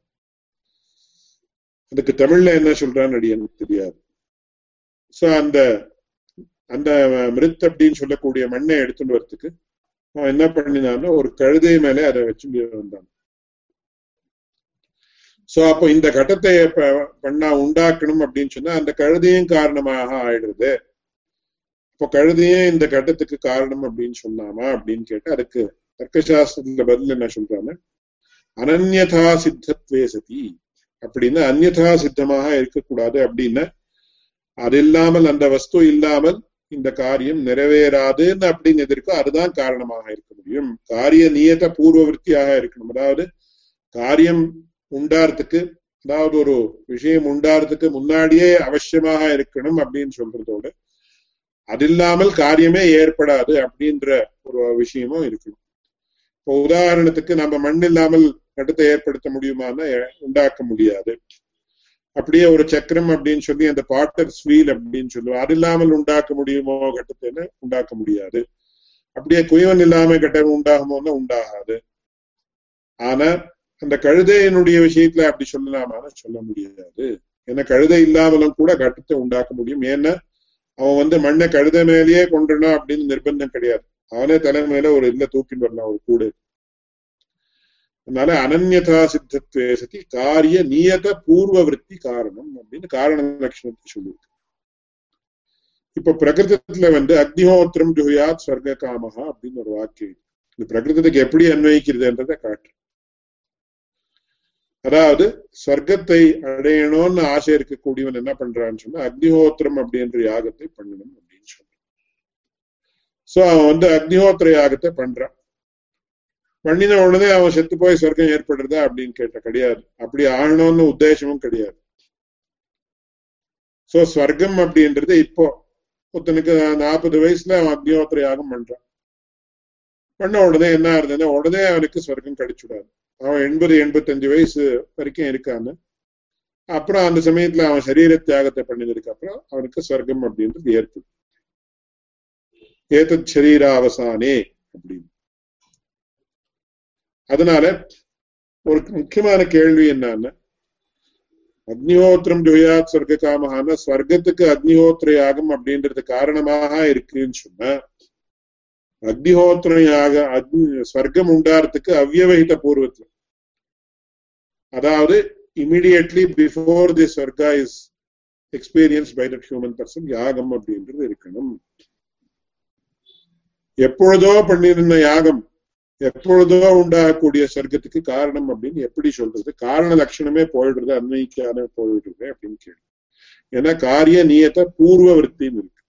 அதுக்கு தமிழ்ல என்ன சொல்றான்னு அடி எனக்கு தெரியாது. சோ அந்த அந்த மிருத் அப்படின்னு சொல்லக்கூடிய மண்ணை எடுத்துட்டு வரத்துக்கு அவன் என்ன பண்ணினான்னா ஒரு கழுதை மேலே அதை வச்சு வந்தான். சோ அப்போ இந்த கட்டத்தை பண்ணா உண்டாக்கணும் அப்படின்னு சொன்னா அந்த கழுதையும் காரணமாக ஆயிடுறது இப்போ கழுதையே இந்த கட்டத்துக்கு காரணம் அப்படின்னு சொன்னாமா அப்படின்னு கேட்டு அதுக்கு தர்க்கசாஸ்திரத்துல பதில் என்ன சொல்றாங்க? அனன்யதா சித்தத்வே சதி. அப்படின்னு அந்நதா சித்தமாக இருக்கக்கூடாது அப்படின்னு. அது இல்லாமல் அந்த வஸ்து இல்லாமல் இந்த காரியம் நிறைவேறாதுன்னு அப்படின்னு எதிர்க்கோ அதுதான் காரணமாக இருக்க முடியும். காரிய நியத பூர்வவருத்தியாக இருக்கணும். அதாவது காரியம் உண்டாரத்துக்கு அதாவது ஒரு விஷயம் உண்டாறதுக்கு முன்னாடியே அவசியமாக இருக்கணும் அப்படின்னு சொல்றதோடு அது இல்லாமல் காரியமே ஏற்படாது அப்படின்ற ஒரு விஷயமும் இருக்கணும். இப்போ உதாரணத்துக்கு நம்ம மண் இல்லாமல் கட்டத்தை ஏற்படுத்த முடியுமான்னா உண்டாக்க முடியாது. அப்படியே ஒரு சக்கரம் அப்படின்னு சொல்லி அந்த பாட்டர் ஸ்வீல் அப்படின்னு சொல்லுவோம் அது இல்லாமல் உண்டாக்க முடியுமோ கட்டத்தை உண்டாக்க முடியாது. அப்படியே குயவன் இல்லாம கட்டம் உண்டாகுமோன்னா உண்டாகாது. ஆனா அந்த கழுதையினுடைய விஷயத்துல அப்படி சொல்லலாமான்னு சொல்ல முடியாது. ஏன்னா கழுதை இல்லாமலும் கூட கட்டத்தை உண்டாக்க முடியும். ஏன்னா அவன் வந்து மண்ணை கழுத மேலேயே கொண்டுனா அப்படின்னு நிர்பந்தம் கிடையாது. அவனே தலை மேல ஒரு இல்ல தூக்கின்னு வரலாம் ஒரு கூடு. அதனால அனன்யதா சித்தத்துவே சதி காரிய நியத பூர்வ விற்பி காரணம் அப்படின்னு காரண லட்சணத்தை சொல்லியிருக்கு. இப்ப பிரகிருதத்துல வந்து அக்னிஹோத்திரம் ஜுயாத் ஸ்வர்க காமஹா அப்படின்னு ஒரு வாக்கியம் இந்த பிரகிருதத்துக்கு எப்படி அன்வயிக்கிறதுன்றதை காட்டு. அதாவது சொர்க்கத்தை அடையணும்னு ஆசை இருக்கக்கூடியவன் என்ன பண்றான்னு சொன்னா அக்னிஹோத்திரம் அப்படின்ற யாகத்தை பண்ணணும் அப்படின்னு சொல்றான். சோ அவன் வந்து அக்னிஹோத்திர யாகத்தை பண்றான். பண்ணின உடனே அவன் செத்து போய் சொர்க்கம் ஏற்படுறதா அப்படின்னு கேட்ட கிடையாது. அப்படி ஆகணும்னு உத்தேசமும் கிடையாது. சோ ஸ்வர்க்கம் அப்படின்றது இப்போ ஒருத்தனுக்கு நாற்பது வயசுல அவன் அக்னிஹோத்திர யாகம் பண்றான். பண்ண உடனே என்ன ஆகுதுன்னா உடனே அவனுக்கு ஸ்வர்க்கம் கிடைச்சுடாது அவன் எண்பது எண்பத்தஞ்சு வயசு வரைக்கும் இருக்கான்னு அப்புறம் அந்த சமயத்துல அவன் சரீர தியாகத்தை பண்ணதுக்கு அப்புறம் அவனுக்கு ஸ்வர்க்கம் அப்படின்றது ஏற்படும். ஏதத் சரீர அவசானே அப்படின்னு. அதனால ஒரு முக்கியமான கேள்வி என்னன்னா அக்னிஹோத்திரம் ஜோயாத் சொர்க்க காமஹான ஸ்வர்க்கத்துக்கு அக்னிஹோத்திர யாகம் அப்படின்றது காரணமாக இருக்குன்னு சொன்னா அக்னிஹோத்திரம் யாக அக்னி ஸ்வர்க்கம் உண்டாறதுக்கு அவ்வகித பூர்வத்துல. அதாவது immediately before the svarga is experience by that human person யாகம் அப்படின்றது இருக்கணும். எப்பொழுதோ பண்ணிருந்த யாகம் எப்பொழுதோ உண்டாகக்கூடிய சொர்க்கத்துக்கு காரணம் அப்படின்னு எப்படி சொல்றது? காரண லட்சணமே போயிடுறது அன்வைக்கான போயிடுறது அப்படின்னு கேள்வி. ஏன்னா காரிய நியத்த பூர்வ விற்பின்னு இருக்கு.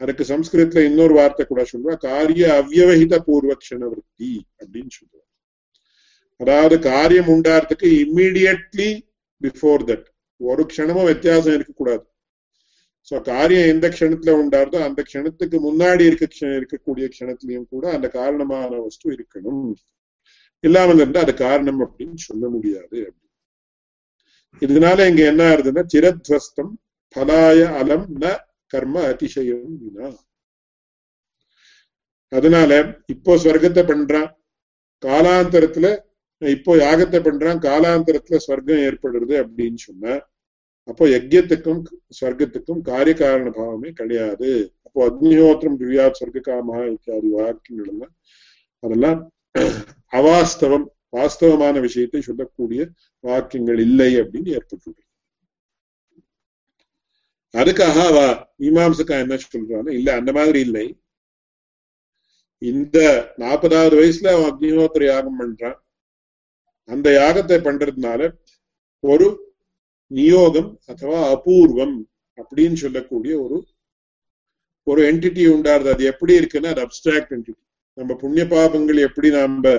அதுக்கு சம்ஸ்கிருதத்துல இன்னொரு வார்த்தை கூட சொல்றா காரிய அவ்வவகித பூர்வக்ஷண விற்பி அப்படின்னு சொல்லுவாங்க அதாவது காரியம் உண்டாறதுக்கு இம்மிடியட்லி பிஃபோர் தட் ஒரு க்ஷணமும் வித்தியாசம் இருக்கக்கூடாது சோ காரியம் எந்த க்ஷணத்துல உண்டாருதோ அந்த க்ஷணத்துக்கு முன்னாடி இருக்க இருக்கக்கூடிய க்ஷணத்திலையும் கூட அந்த காரணமான வஸ்து இருக்கணும் இல்லாமல் இருந்தா அது காரணம் அப்படின்னு சொல்ல முடியாது இதனால இங்க என்ன ஆகுதுன்னா சிரத்வஸ்தம் பலாய அலம் ந கர்ம அதிசயம் வினா. அதனால இப்போ ஸ்வர்க்கத்தை பண்றான் காலாந்தரத்துல இப்போ யாகத்தை பண்றான் காலாந்தரத்துல ஸ்வர்க்கம் ஏற்படுறது அப்படின்னு சொன்னா அப்போ யஜ்யத்துக்கும் ஸ்வர்க்கத்துக்கும் காரிய காரண பாவமே கிடையாது. அப்போ அக்னிஹோத்திரம் திவ்யா சொர்க்க காமா இத்தியாதி வாக்கியங்கள் எல்லாம் அதெல்லாம் அவாஸ்தவம் வாஸ்தவமான விஷயத்தை சொல்லக்கூடிய வாக்கியங்கள் இல்லை அப்படின்னு ஏற்பட்டுள்ளது. அதுக்காக அவ மீமாம்சக்கா என்ன சொல்றான்னு இல்ல அந்த மாதிரி இல்லை. இந்த நாற்பதாவது வயசுல அவன் அக்னிஹோத்திர யாகம் பண்றான். அந்த யாகத்தை பண்றதுனால ஒரு நியோகம் அத்தவா அபூர்வம் அப்படின்னு சொல்லக்கூடிய ஒரு ஒரு என்டிட்டி உண்டாருது அது எப்படி இருக்குன்னா அது அப்டிராக்ட் என்டிட்டி நம்ம புண்ணிய பாபங்கள் எப்படி நாம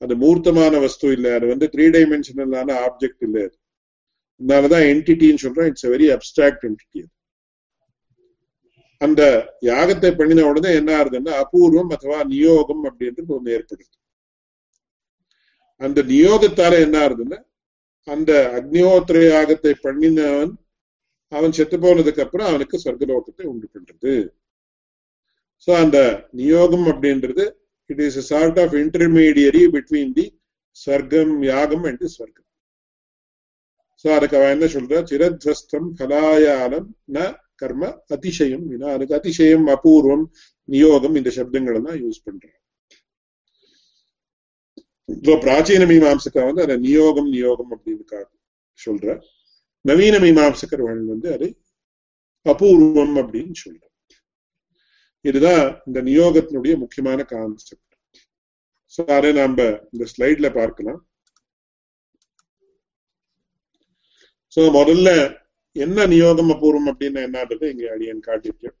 அது மூர்த்தமான வஸ்து இல்லை அது வந்து த்ரீ டைமென்ஷனலான ஆப்ஜெக்ட் இல்லை அது. அதனாலதான் என்டிட்டின்னு சொல்றோம் இட்ஸ் வெரி அப்டிராக்ட் என்டிட்டி அந்த யாகத்தை பண்ணின உடனே என்ன ஆகுதுன்னா அபூர்வம் அथवा நியோகம் அப்படின்றது ஒண்ணு ஏற்படுது. அந்த நியோகத்தால என்ன ஆகுதுன்னா அந்த அக்னிஹோத்திர யாகத்தை பண்ணினவன் அவன் செத்து போனதுக்கு அப்புறம் அவனுக்கு சொர்க்கலோகத்தை உண்டு பண்றது. சோ அந்த நியோகம் அப்படின்றது it is sort of intermediary between the சர்க்கம் யாகம் அண்ட் ஸ்வர்க்கம் சோ அதுக்கு அவன் என்ன சொல்ற? சிரத்வஸ்தம் கலாயாலம் ந கர்ம அதிசயம் வினா. அதுக்கு அதிசயம் அபூர்வம் நியோகம் இந்த சப்தங்கள் எல்லாம் யூஸ் பண்றான். இப்போ பிராச்சீன மீமாம்சக்கர் வந்து அதை நியோகம் நியோகம் அப்படின்னு சொல்ற. நவீன மீமாம்சக்கர்கள் வந்து அதை அபூர்வம் அப்படின்னு சொல்ற இதுதான் இந்த நியோகத்தினுடைய முக்கியமான கான்செப்ட். சோ அதை நாம இந்த ஸ்லைட்ல பார்க்கலாம். சோ முதல்ல என்ன நியோகம் அபூர்வம் அப்படின்னு என்னன்றது இங்க அடியன் காட்டிருக்கேன்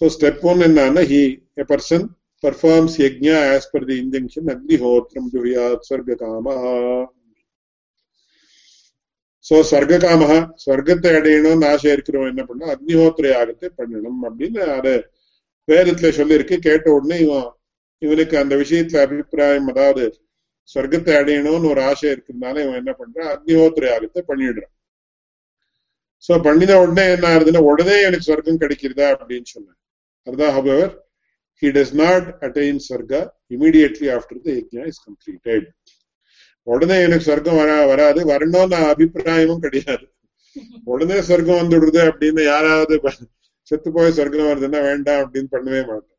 சோ ஸ்டெப் ஒன் என்னன்னா he a person performs yajna as per the injunction அக்னிஹோத்திரம் juhyat sargakama. சோ ஸ்வர்காமஹ ஸ்வர்க்கத்தை அடையணும்னு ஆசை இருக்கிறவன் என்ன பண்ணா அக்னிஹோத்திர யாகத்தை பண்ணணும் அப்படின்னு அது வேதத்துல சொல்லியிருக்கு கேட்ட உடனே இவன் இவனுக்கு அந்த விஷயத்துல அபிப்பிராயம் அதாவது சொர்க்கத்தை அடையணும்னு ஒரு ஆசை இருக்கிறதுனால இவன் என்ன பண்றான்? அக்னிஹோத்திர யாகத்தை பண்ணிடுறான். சோ பண்ணின உடனே என்ன ஆகுதுன்னா உடனே எனக்கு சொர்க்கம் கிடைக்கிறதா அப்படின்னு சொன்னேன் அதுதான் however he does not attain sarga immediately after the yajna is completed. உடனே எனக்கு சொர்க்கம் வரா வராது. வரணும்னு அபிப்பிராயமும் கிடையாது. உடனே சொர்க்கம் வந்துடுது அப்படின்னு யாராவது செத்து போய் சொர்க்கம் வருதுன்னா வேண்டாம் அப்படின்னு பண்ணவே மாட்டேன்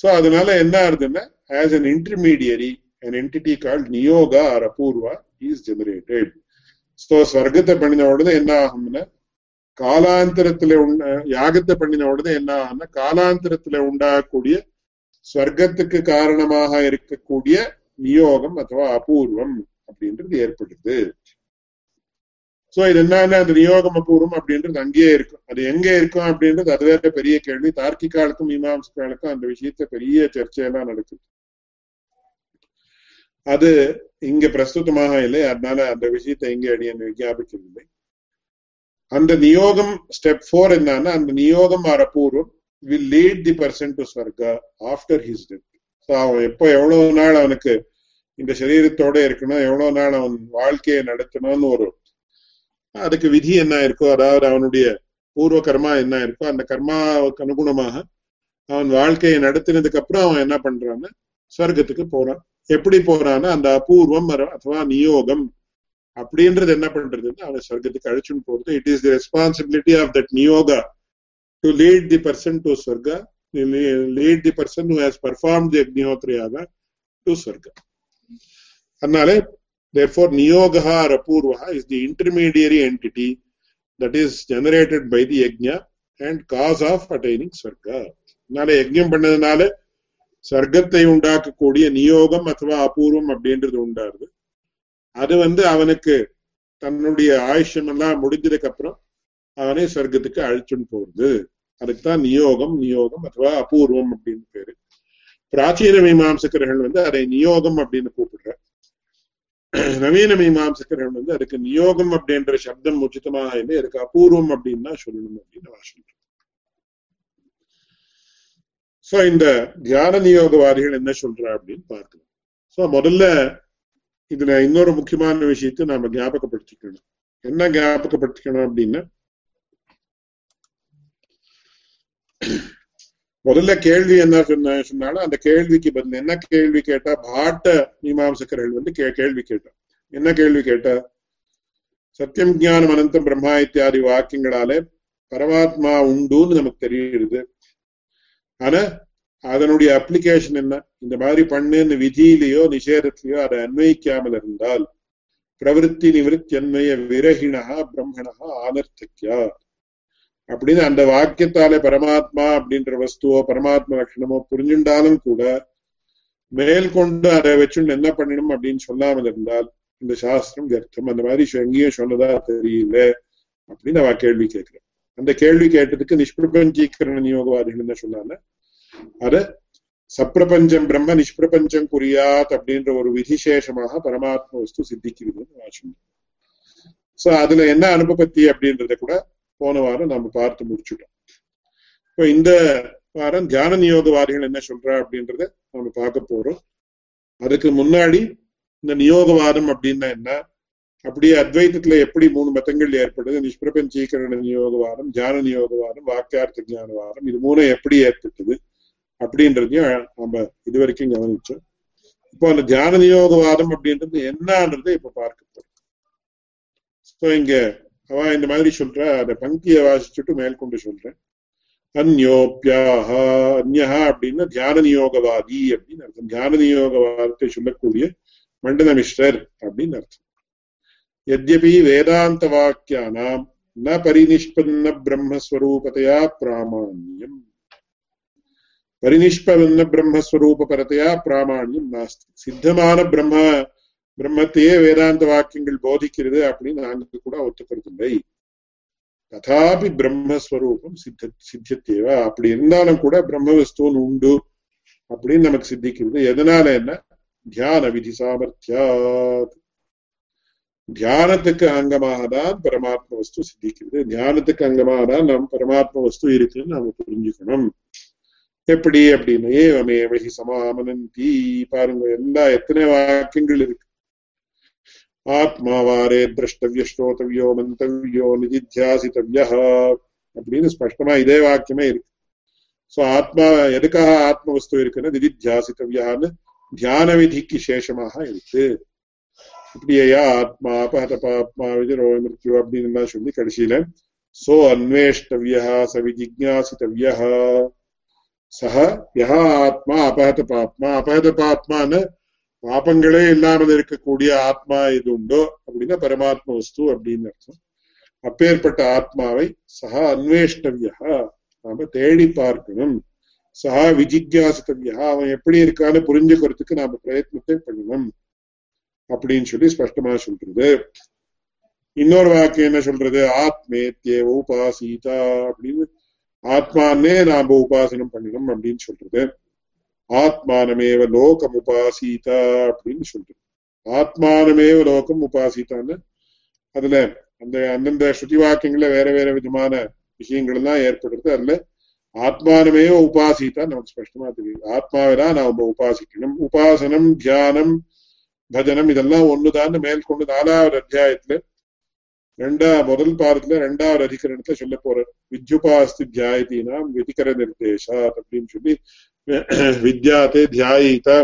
சோ அதனால என்ன ஆகுதுன்னா as an intermediary an entity called niyoga or apurva is generated so ஸ்வர்க்கத்தை பண்ணின உடனே என்ன ஆகும்னா காலாந்தரத்துல உண்ட யாகத்தை பண்ணின உடனே என்ன ஆகும்னா காலாந்தரத்துல உண்டாகக்கூடிய ஸ்வர்க்கத்துக்கு காரணமாக இருக்கக்கூடிய நியோகம் அथवा அபூர்வம் அப்படின்றது ஏற்படுது. சோ இது என்னன்னா அந்த நியோகம் அபூர்வம் அப்படின்றது அங்கேயே இருக்கும். அது எங்க இருக்கும் அப்படின்றது அது வேற பெரிய கேள்வி. தார்க்கிகாலுக்கும் மீமாம்சகாலுக்கும் அந்த விஷயத்த பெரிய சர்ச்சையெல்லாம் நடக்குது. அது இங்க பிரஸ்துதமாக இல்லை. அதனால அந்த விஷயத்தை இங்க அடியன் விஜாபிக்கவில்லை. அந்த நியோகம் ஸ்டெப் போர் என்னன்னா அந்த niyogam or apurvam will lead the person to svarga after his death so அவன் எப்போ எவ்வளவு நாள் அவனுக்கு இந்த சரீரத்தோட இருக்கணும் எவ்வளவு நாள் அவன் வாழ்க்கையை நடத்தணும்னு ஒரு அதுக்கு விதி என்ன இருக்கோ அதாவது அவனுடைய பூர்வ கர்மா என்ன இருக்கோ அந்த கர்மாவுக்கு அனுகுணமாக அவன் வாழ்க்கையை நடத்தினதுக்கு அப்புறம் அவன் என்ன பண்றான்னு ஸ்வர்க்கத்துக்கு போறான். எப்படி போறான்னா அந்த அபூர்வம் அथवा நியோகம் அப்படின்றது என்ன பண்றதுன்னா அவனை ஸ்வர்க்கத்துக்கு அழைச்சுன்னு போறது. It is the responsibility of that niyoga to lead the person to svarga lead the person who has perform the அக்னிஹோத்ரியாக to Swarga அதனாலே Therefore, Niyogaha Rapurvaha is the intermediary entity that is generated by the Yajna and cause of attaining Sarga. அதனால யஜ்யம் பண்ணதுனால சர்க்கத்தை உண்டாக்கக்கூடிய நியோகம் அथवा அபூர்வம் அப்படின்றது உண்டாருது அது வந்து அவனுக்கு தன்னுடைய ஆயுஷம் எல்லாம் முடிஞ்சதுக்கு அப்புறம் அவனே சர்க்கத்துக்கு அழிச்சுன்னு போகுது அதுக்குதான் நியோகம் நியோகம் அथवा அபூர்வம் அப்படின்னு பேரு. பிராச்சீன மீமாம்சகர்கள் வந்து அதை நியோகம் அப்படின்னு கூப்பிடுற நவீன மீமாம்சக்கர்கள் வந்து அதுக்கு நியோகம் அப்படின்ற சப்தம் உச்சிதமாக இல்லை அதுக்கு அபூர்வம் அப்படின்னு தான் சொல்லணும் அப்படின்னு நான் சொல்றேன் சோ இந்த தியான நியோகவாதிகள் என்ன சொல்ற அப்படின்னு பார்க்கலாம். சோ முதல்ல இதுல இன்னொரு முக்கியமான விஷயத்தை நாம ஞாபகப்படுத்திக்கணும். என்ன ஞாபகப்படுத்திக்கணும் அப்படின்னா முதல்ல கேள்வி என்ன சொன்ன சொன்னாலும் அந்த கேள்விக்கு பதில் என்ன கேள்வி கேட்டா பாட்ட மீமாம்சக்கர்கள் வந்து கேள்வி கேட்டா என்ன கேள்வி கேட்டா சத்தியம் ஜானம் அனந்தம் பிரம்மா இத்தியாதி வாக்கியங்களாலே பரமாத்மா உண்டுன்னு நமக்கு தெரியுது. ஆனா அதனுடைய அப்ளிகேஷன் என்ன? இந்த மாதிரி பண்ணுன்னு விதியிலேயோ நிஷேதத்திலேயோ அதை அன்வயிக்காமல் இருந்தால் பிரவருத்தி நிவൃத்தி அன்மய விரகிணா பிரம்மணா ஆனர்த்தக்கியா அப்படின்னு அந்த வாக்கியத்தாலே பரமாத்மா அப்படின்ற வஸ்துவோ பரமாத்மா லட்சணமோ புரிஞ்சுண்டாலும் கூட மேற்கொண்டு அதை வச்சுன்னு என்ன பண்ணணும் அப்படின்னு சொல்லாமல் இருந்தால் இந்த சாஸ்திரம் வியர்த்தம் அந்த மாதிரி எங்கேயும் சொன்னதா தெரியல அப்படின்னு அவ கேள்வி கேட்கிறேன். அந்த கேள்வி கேட்டதுக்கு நிஷ்பிரபஞ்சீகரண நியோகவாதிகள் என்ன சொன்னாங்க? அத சப்பிரபஞ்சம் பிரம்ம நிஷ்பிரபஞ்சம் குறியாத் அப்படின்ற ஒரு விதிசேஷமாக பரமாத்ம வஸ்து சித்திக்கிறதுன்னு நான் சொன்னேன். சோ அதுல என்ன அனுபவத்தி அப்படின்றத கூட போன வாரம் நாம பார்த்து முடிச்சுட்டோம். இப்போ இந்த வாரம் தியான நியோகவாதிகள் என்ன சொல்றா அப்படின்றத நம்ம பார்க்க போறோம். அதுக்கு முன்னாடி இந்த நியோகவாதம் அப்படின்னா என்ன? அப்படியே அத்வைத்தத்துல எப்படி மூணு மதங்கள் ஏற்படுது? நிஷ்பிரபஞ்சீகரண நியோகவாதம் தியான நியோகவாதம் வாக்கியார்த்த ஞானவாதம் இது மூணும் எப்படி ஏற்பட்டது அப்படின்றதையும் நம்ம இது வரைக்கும் கவனிச்சோம். இப்போ அந்த தியான நியோகவாதம் அப்படின்றது என்னன்றதை இப்ப பார்க்க போறோம். இங்க அவன் இந்த மாதிரி சொல்ற அந்த பங்கியை வாசிச்சுட்டு மேற்கொண்டு சொல்றேன். அந்யோப்பியாக அந்யஹா அப்படின்னா தியான நியோகவாதி அப்படின்னு அர்த்தம். தியான நியோக சொல்லக்கூடிய மண்டன மிஸ்ரர் அப்படின்னு அர்த்தம். எத்யபி வேதாந்த வாக்கியானாம் ந பரிநிஷ்பன்ன பிரம்மஸ்வரூபதையா பிராமாண்யம். பரிநிஷ்பன்ன பிரம்மஸ்வரூபரதையா பிராமாண்யம் நாஸ்தி. சித்தமான பிரம்ம பிரம்மத்தையே வேதாந்த வாக்கியங்கள் போதிக்கிறது அப்படின்னு நாங்கள் கூட ஒத்துக்கிறதில்லை. ததாபி பிரம்மஸ்வரூபம் சித்த சித்தியத்தேவா. அப்படி இருந்தாலும் கூட பிரம்ம வஸ்துவன் உண்டு அப்படின்னு நமக்கு சித்திக்கிறது. எதனால என்ன? தியான விதி சாமர்த்தியாத். தியானத்துக்கு அங்கமாக தான் பரமாத்ம வஸ்து சித்திக்கிறது. தியானத்துக்கு அங்கமாக தான் நம் பரமாத்ம வஸ்து இருக்குன்னு நாம புரிஞ்சுக்கணும். எப்படி அப்படின்னு ஏவமேவகி சமாமனந்தி. பாருங்க எல்லா எத்தனை வாக்கியங்கள் இருக்கு. ஆத்மாவாரே திரஷ்டவிய ஸ்ரோதவியோ மந்தவியோ நிதித்தியாசித்தவிய அப்படின்னு ஸ்பஷ்டமா இதே வாக்கியமே இருக்கு சோ ஆத்மா எதுக்காக ஆத்ம வஸ்து இருக்குன்னா நிதித்தியாசித்தவியான்னு தியான விதிக்கு சேஷமாக இருக்கு இப்படியா ஆத்மா அபஹத பாத்மா விதிரோ மிருத்யு அப்படின்னு எல்லாம் சொல்லி கடைசியில சோ அன்வேஷ்டவியா ச விஜிஜாசித்தவியா சஹ யஹா ஆத்மா அபஹத பாத்மா அபஹத பாத்மான்னு பாபங்களே இல்லாமல் இருக்கக்கூடிய ஆத்மா இது உண்டோ அப்படின்னா பரமாத்ம வஸ்து அப்படின்னு அர்த்தம். அப்பேற்பட்ட ஆத்மாவை சகா அன்வேஷ்டவியா நாம தேடி பார்க்கணும். சகா விஜிஜாசித்தவியா அவன் எப்படி இருக்கான்னு புரிஞ்சுக்கிறதுக்கு நாம பிரயத்னத்தை பண்ணணும் அப்படின்னு சொல்லி ஸ்பஷ்டமா சொல்றது. இன்னொரு வாக்கியம் என்ன சொல்றது? ஆத்மேத்திய உபாசீதா அப்படின்னு. ஆத்மானே நாம உபாசனம் பண்ணணும் அப்படின்னு சொல்றது. ஆத்மானமேவ லோகம் உபாசிதா அப்படின்னு சொல்றது ஆத்மானமேவ லோகம் உபாசிதான்னு அதுல அந்த அந்தந்த ஸ்ருதி வாக்கியங்கள வேற வேற விதமான விஷயங்கள் எல்லாம் ஏற்படுறது. அதுல ஆத்மானமேவ உபாசித்தா நமக்கு ஸ்பஷ்டமா தெரியுது. ஆத்மாவை நாம உபாசிக்கணும். உபாசனம் தியானம் பஜனம் இதெல்லாம் ஒண்ணுதான் மேற்கொண்டு நாலாவது அத்தியாயத்துல ரெண்டா முதல் பாடத்துல ரெண்டாவது அதிகரணத்துல சொல்ல போற வித்யுபாஸ்தி தியாயத்தீனாம் விதிகர நிர்தேசா அப்படின்னு சொல்லி வித்யாத்தே தியாயிதா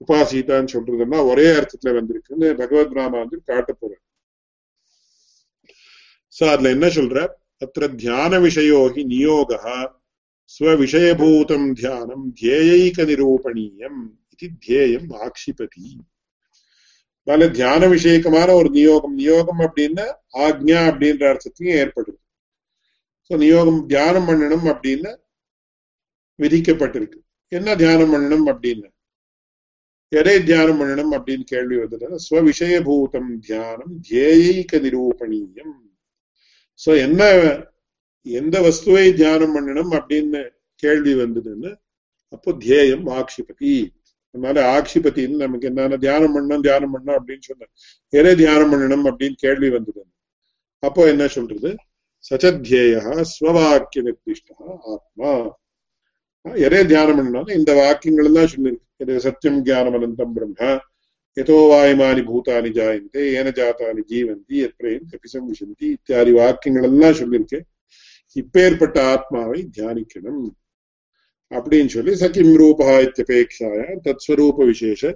உபாசிதான்னு சொல்றதுன்னா ஒரே அர்த்தத்துல வந்திருக்குன்னு பகவத் ராமா வந்து காட்ட போற சோ அதுல என்ன சொல்ற? அத்த தியான விஷயோ ஹி நியோகா ஸ்வவிஷயபூதம் தியானம் தியேயைக நிரூபணீயம் இது தியேயம் ஆக்ஷிபதி. அதனால தியான விஷயக்கமான ஒரு நியோகம் நியோகம் அப்படின்னா ஆக்ஞா அப்படின்ற அர்த்தத்தையும் ஏற்படுது சோ நியோகம் தியானம் பண்ணணும் அப்படின்னு விதிக்கப்பட்டிருக்கு. என்ன தியானம் பண்ணணும் அப்படின்னு? எதை தியானம் பண்ணணும் அப்படின்னு கேள்வி வந்தது ஸ்வவிஷயபூதம் தியானம் தியேயிக்க நிரூபணீயம். சோ என்ன எந்த வஸ்துவை தியானம் பண்ணணும் அப்படின்னு கேள்வி வந்ததுன்னு அப்போ தியேயம் ஆக்ஷிபதி. அதனால ஆக்ஷிபத்தின்னு நமக்கு என்னன்னா தியானம் பண்ணணும் தியானம் பண்ணணும் அப்படின்னு சொன்னேன் எதை தியானம் பண்ணணும் அப்படின்னு கேள்வி வந்தது அப்போ என்ன சொல்றது? சச்சத்யேயா ஸ்வவாக்கிய நிர்திஷ்டா ஆத்மா. எதே தியானம் பண்ணாலும் இந்த வாக்கியங்கள் எல்லாம் சொல்லிருக்கு சத்தியம் ஜானம் அனந்தம் பிரம்ம எதோ வாயுமானி பூதானி ஜாயந்தே ஏன ஜாத்தானி ஜீவந்தி எத்ரேன் கபிசம் விஷந்தி இத்தியாதி வாக்கியங்கள் எல்லாம் சொல்லியிருக்கேன் இப்பேற்பட்ட ஆத்மாவை தியானிக்கணும் அப்படின்னு சொல்லி சத்தியம் ரூபா இத்தியபேட்சாய தத்ஸ்வரூப விசேஷ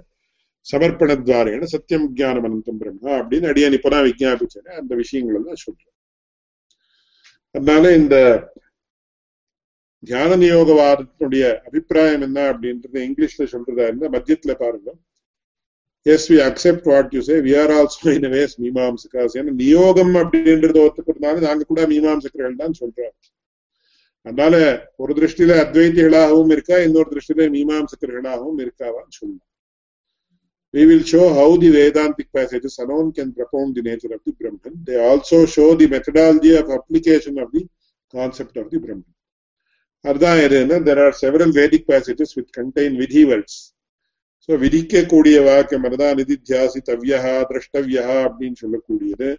சமர்ப்பணத்வாரேன சத்தியம் ஜானம் அனந்தம் பிரம்மா அப்படின்னு அடியான் இப்பதான் விஜாபிச்சேன் அந்த விஷயங்கள் எல்லாம் சொல்றேன் அதனால இந்த தியான நியோகவாதத்தினுடைய அபிப்பிராயம் என்ன அப்படின்றது இங்கிலீஷ்ல சொல்றதா இருந்தா மத்தியத்துல பாருங்க. Yes we accept what you say we are also in ways Mimamsakas ஏன்னா நியோகம் அப்படின்றது ஒத்துக்கிறதுனால நாங்க கூட மீமாம்சகர்கள் தான் சொல்றோம். அதனால ஒரு திருஷ்டியில அத்வைத்திகளாகவும் இருக்கா இன்னொரு திருஷ்டியில மீமாம்சகர்களாகவும் இருக்காவான்னு சொல்லலாம் We will show how the Vedantic passages alone can propound the nature of the Brahman. They also show the methodology of application of the concept of the Brahman. அர்த்தம் எதுன்னா there are several Vedic passages with contain vidhi words so விதிக்கக்கூடிய வாக்கியம் அதுதான் நிதித்தியாசித்தவ்யா திரஷ்டவ்யா அப்படின்னு சொல்லக்கூடியது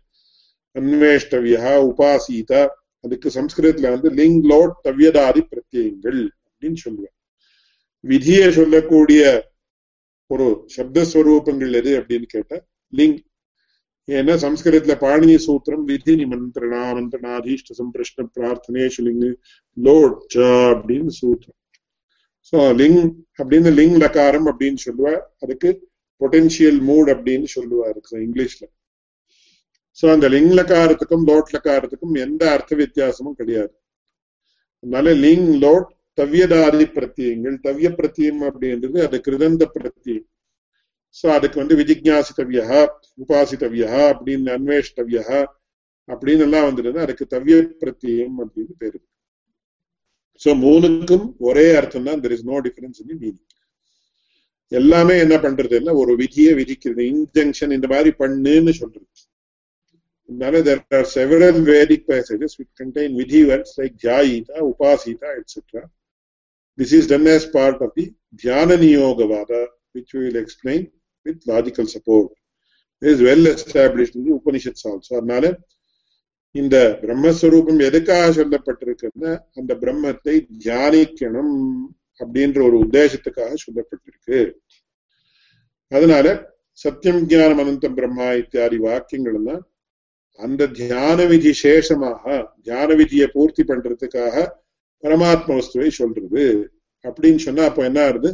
அன்வேஷ்டவ்யா உபாசீதா அதுக்கு சம்ஸ்கிருதத்துல வந்து link load தவ்யதாதி பிரத்யங்கள் அப்படின்னு சொல்லுவேன் விதியை சொல்லக்கூடிய ஒரு சப்தஸ்வரூபங்கள் எது அப்படின்னு கேட்டா லிங் ஏன்னா சம்ஸ்கிருதத்துல பாணினி சூத்திரம் விதி நிமந்திரணா மந்திரணாதீஷ்ட சம்பிரஷ்ன பிரார்த்தனேஷு லிங் லோட் அப்படின்னு சூத்திரம் சோ லிங் அப்படின்னு லிங் லகாரம் அப்படின்னு சொல்லுவார் அதுக்கு பொட்டென்சியல் மூட் அப்படின்னு சொல்லுவார் இங்கிலீஷ்ல சோ அந்த லிங் லகாரத்துக்கும் லோட் லகாரத்துக்கும் எந்த அர்த்த வித்தியாசமும் கிடையாது. அதனால லிங் லோட் தவ்யதாதி பிரத்தியங்கள் தவ்ய பிரத்தியம் அப்படின்றது அது கிருதந்த பிரத்தியம். சோ அதுக்கு வந்து விஜிக்யாசித்தவியா உபாசித்தவியா அப்படின்னு அன்வேஷ்டவியா அப்படின்னு எல்லாம் வந்துருது அதுக்கு தவ்ய பிரத்தியம் அப்படின்னு பேரு சோ மூணுக்கும் ஒரே அர்த்தம் தான் there is no difference in meaning எல்லாமே என்ன பண்றது இல்ல ஒரு விதியை விதிக்கிறது. இன்ஜங்ஷன் இந்த மாதிரி பண்ணுன்னு சொல்றது. அதனால there are several Vedic passages which contain vidhi words like jayita, upasita, etc. This is done as part of the Dhyana Niyogavada, which we will explain. With logical support. It is well established in the Upanishads also. அதனால இந்த பிரம்மஸ்வரூபம் எதுக்காக சொல்லப்பட்டிருக்குன்னா அந்த பிரம்மத்தை தியானிக்கணும் அப்படின்ற ஒரு உத்தேசத்துக்காக சொல்லப்பட்டிருக்கு அதனால சத்தியம் ஜானம் அனந்தம் பிரம்மா இத்தியாதி வாக்கியங்கள் எல்லாம் அந்த தியான விதி சேஷமாக தியான விதியை பூர்த்தி பண்றதுக்காக பரமாத்ம வஸ்துவை சொல்றது அப்படின்னு சொன்னா அப்ப என்ன ஆகுது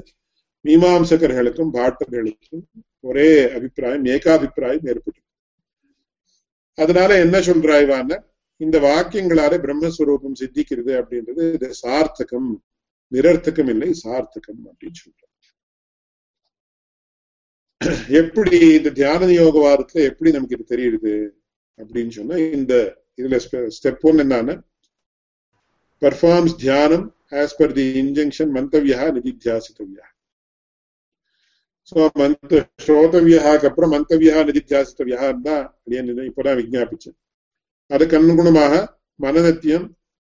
மீமாம்சகர்களுக்கும் பாட்டர்களுக்கும் ஒரே அபிப்பிராயம் ஏகாபிப்பிராயம் ஏற்பட்டு அதனால என்ன சொல்றாய்வான இந்த வாக்கியங்களால பிரம்மஸ்வரூபம் சித்திக்கிறது அப்படின்றது இது சார்த்தகம் நிரர்த்தகம் இல்லை சார்த்தகம் அப்படின்னு சொல்றாங்க. எப்படி இந்த தியான யோகவாதத்துல எப்படி நமக்கு இது தெரியுது அப்படின்னு சொன்னா இந்த இதுல ஸ்டெப் ஒன் என்னன்னா performs dhyanam as per the injunction மந்தவியா நிதித்தியாசித்தவியா சோ மந்த ஸ்ரோதவியாக்கு அப்புறம் மந்தவியா நிதித்தியாசித்தவியா தான் இப்பதான் விஜாபிச்சேன் அதுக்கு அனுகுணமாக மனநத்தியம்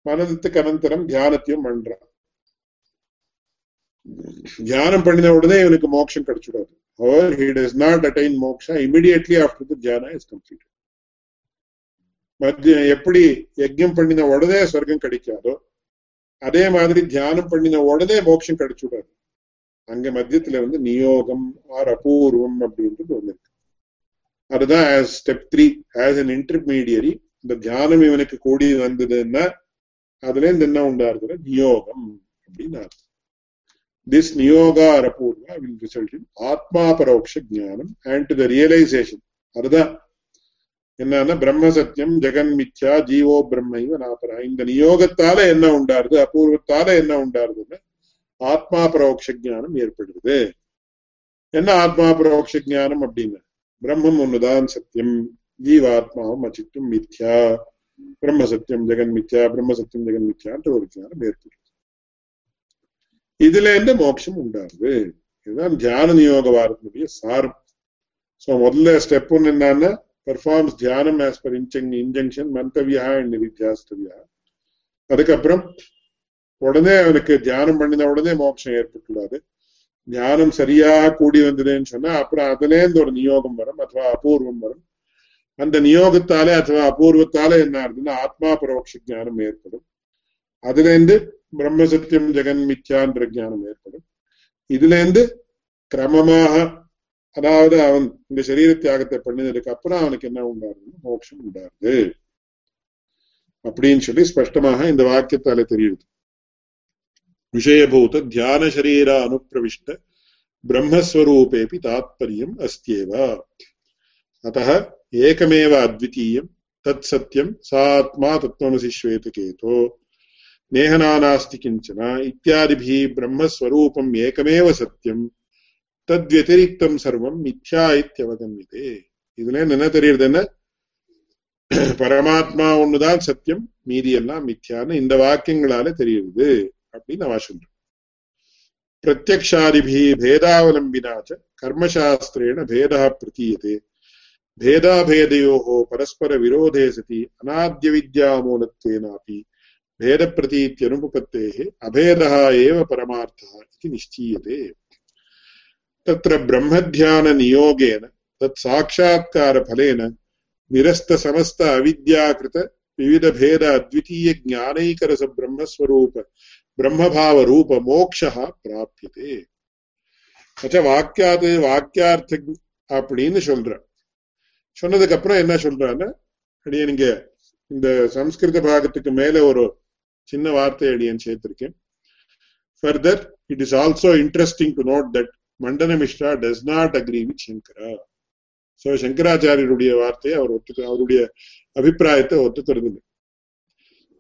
மனநத்துக்கு அனந்தரம் தியானத்தையும் பண்றான் தியானம் பண்ணின உடனே இவனுக்கு மோட்சம் கிடைச்சிடாது however he does not attain moksha immediately after the jhana is completed. மத்திய எப்படி யஜ்யம் பண்ணின உடனே சொர்க்கம் கிடைக்காதோ அதே மாதிரி தியானம் பண்ணின உடனே மோட்சம் கிடைச்சுடாது அங்க மத்தியத்துல வந்து நியோகம் ஆர் அபூர்வம் அப்படின்றது ஒண்ணு இருக்கு. அதுதான் as step three as an intermediary இந்த தியானம் இவனுக்கு கூடி வந்ததுன்னா அதுல இருந்து என்ன உண்டாருக்குற நியோகம் அப்படின்னு அர்த்தம். This niyoga or apurva will result in atma paroksha jnanam and to the realisation அதுதான். என்னன்னா பிரம்ம சத்தியம் ஜெகன் மித்யா ஜீவோ பிரம்மைவ நாபரா இந்த நியோகத்தால என்ன உண்டாருது அபூர்வத்தால என்ன உண்டாருதுன்னு ஆத்மா பரோட்ச ஜானம் ஏற்படுது என்ன ஆத்மா பரோட்ச ஜானம் அப்படின்னு பிரம்மம் ஒண்ணுதான் சத்தியம். ஜீவாத்மாவும் அச்சித்தும் மித்யா. பிரம்ம சத்தியம் ஜெகன் மித்யா பிரம்ம சத்தியம் ஜெகன் மித்யான்ற ஒரு ஜானம் ஏற்படுது இதுல இருந்து மோட்சம் உண்டாருது இதுதான் தியான நியோக வாரத்தினுடைய சாரம். சோ முதல்ல ஸ்டெப் ஒன்று என்னன்னா performs dhyanam as per injunction மந்தவியா and நிதித்தியாஸ்தவியா அதுக்கப்புறம் உடனே அவனுக்கு தியானம் பண்ணின உடனே மோட்சம் ஏற்பட்டுள்ளாது. ஞானம் சரியா கூடி வந்ததுன்னு சொன்னா அப்புறம் அதுலேருந்து ஒரு நியோகம் வரும் அथवा அபூர்வம் வரும். அந்த நியோகத்தாலே அथवा அபூர்வத்தாலே என்ன ஆகுதுன்னா ஆத்மா பரோட்ச ஜானம் ஏற்படும். அதுல இருந்து பிரம்ம சத்தியம் ஜெகன் மித்யான்ற ஜானம் ஏற்படும். இதுல இருந்து கிரமமாக அதாவது அவன் இந்த சரீர தியாகத்தை பண்ணினதுக்கு அப்புறம் அவனுக்கு என்ன உண்டாருன்னா மோட்சம் உண்டாருது அப்படின்னு சொல்லி ஸ்பஷ்டமாக இந்த வாக்கியத்தாலே தெரியுது. விஷயபூத தியான சரீர அனுப்பிரவிஷ்ட பிரம்மஸ்வரூபேபி தாத்பரியம் அஸ்தியேவ अतः एकमेव अद्वितीयं तत् सत्यं सात्मा तत्त्वमसि श्वेतकेतो नेहनानास्ति किञ्चन इत्यादिभिः ब्रह्मस्वरूपम् एकमेव सत्यं தத்வத்திரிக்தம் சர்வம் மித்யா இத்தியவகமியதே இதுல என்ன தெரியுது என்ன பரமாத்மா ஒண்ணுதான் சத்தியம் மீதி எல்லாம் மித்யான்னு இந்த வாக்கியங்களால தெரியுது अपि न वा शून्यं प्रत्यक्षादिभिः भेदावलम्बिना च, कर्मशास्त्रेण भेदः प्रतीयते। भेदाभेदयोः परस्परविरोधे सति, अनाद्यविद्यामूलत्वेनापि भेदप्रतीत्यनुपपत्तेः अभेदः एव परमार्थः इति निश्चीयते। तत्र ब्रह्मध्याननियोगेन, तत्साक्षात्कारफलेन, निरस्तसमस्त अविद्याकृत विविधभेद अद्वितीयज्ञानैकरसब्रह्मस्वरूप ब्रह्मभावरूपमोक्षः प्राप्यते அச்சா வாக்கியாது வாக்கியார்த்த அப்படின்னு சொல்ற சொன்னதுக்கு அப்புறம் என்ன சொல்றான்னு அடியே நீங்க இந்த சம்ஸ்கிருத பாகத்துக்கு மேல ஒரு சின்ன வார்த்தை அடியன் சேர்த்திருக்கேன் further it is also interesting to note that Mandana Mishra does not agree with Shankara so சங்கராச்சாரியருடைய வார்த்தையை அவர் ஒத்துக்க அவருடைய அபிப்பிராயத்தை ஒத்துக்கிறது வாக்கியாத்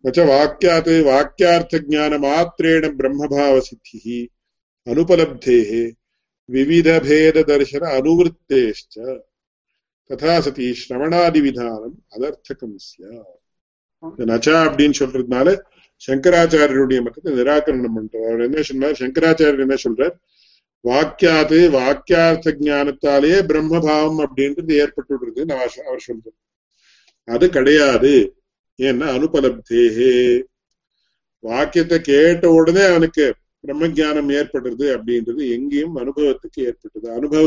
न च वाक्यात् वाक्यार्थज्ञानमात्रेण ब्रह्मभावसिद्धिः अनुपलब्धेः विविधभेददर्शन अनुवृत्तेश्च। तथा सति ஸ்ரவணாதி விதானம் அதர்த்தகம் இந்த நச்சா அப்படின்னு சொல்றதுனால சங்கராச்சாரியருடைய மட்டத்தை நிராகரணம் பண்றார் அவர் என்ன சொன்னார்? சங்கராச்சாரியர் என்ன சொல்றார்? வாக்கியாது வாக்கியார்த்த ஜானத்தாலேயே பிரம்மபாவம் அப்படின்றது ஏற்பட்டுடுறது அவர் சொல்றேன் அது கிடையாது. ஏன்னா அனுபலப்தேகே வாக்கியத்தை கேட்ட உடனே அவனுக்கு பிரம்ம ஜானம் ஏற்படுறது அப்படின்றது எங்கேயும் அனுபவத்துக்கு ஏற்பட்டது. அனுபவ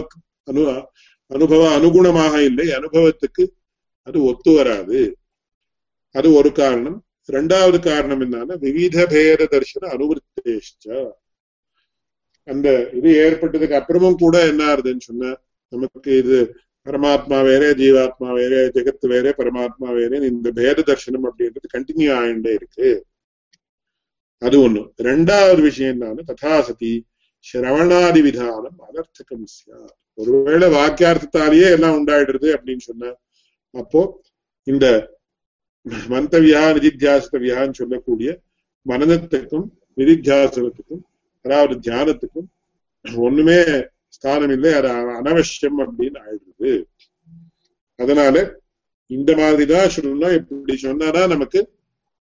அனு அனுபவ அனுகுணமாக இல்லை. அனுபவத்துக்கு அது ஒத்து வராது. அது ஒரு காரணம். இரண்டாவது காரணம் என்னன்னா விவித பேத தர்ஷன அனுவருத்தேஷ்ட அந்த இது ஏற்பட்டதுக்கு அப்புறமும் கூட என்ன ஆறுதுன்னு சொன்ன நமக்கு இது பரமாத்மா வேற ஜீவாத்மா வேற ஜெகத்து வேற பரமாத்மா வேறே இந்த பேத தர்ஷனம் அப்படின்றது கண்டினியூ ஆயிண்டே இருக்கு அது ஒண்ணு ரெண்டாவது விஷயம் என்னன்னு ததாசதி சிரவணாதி விதானம் அனர்த்தகம் சார் ஒருவேளை வாக்கியார்த்தத்தாலேயே எல்லாம் உண்டாயிடுறது அப்படின்னு சொன்ன அப்போ இந்த மந்தவியா நிதித்தியாசித்தவியான்னு சொல்லக்கூடிய மனநத்துக்கும் நிதித்தியாசனத்துக்கும் அதாவது தியானத்துக்கும் ஒண்ணுமே ஸ்தானம் இல்லை அது அனவசியம் அப்படின்னு ஆயிடுது. அதனால இந்த மாதிரிதான் சொல்லணும். இப்படி சொன்னாதான் நமக்கு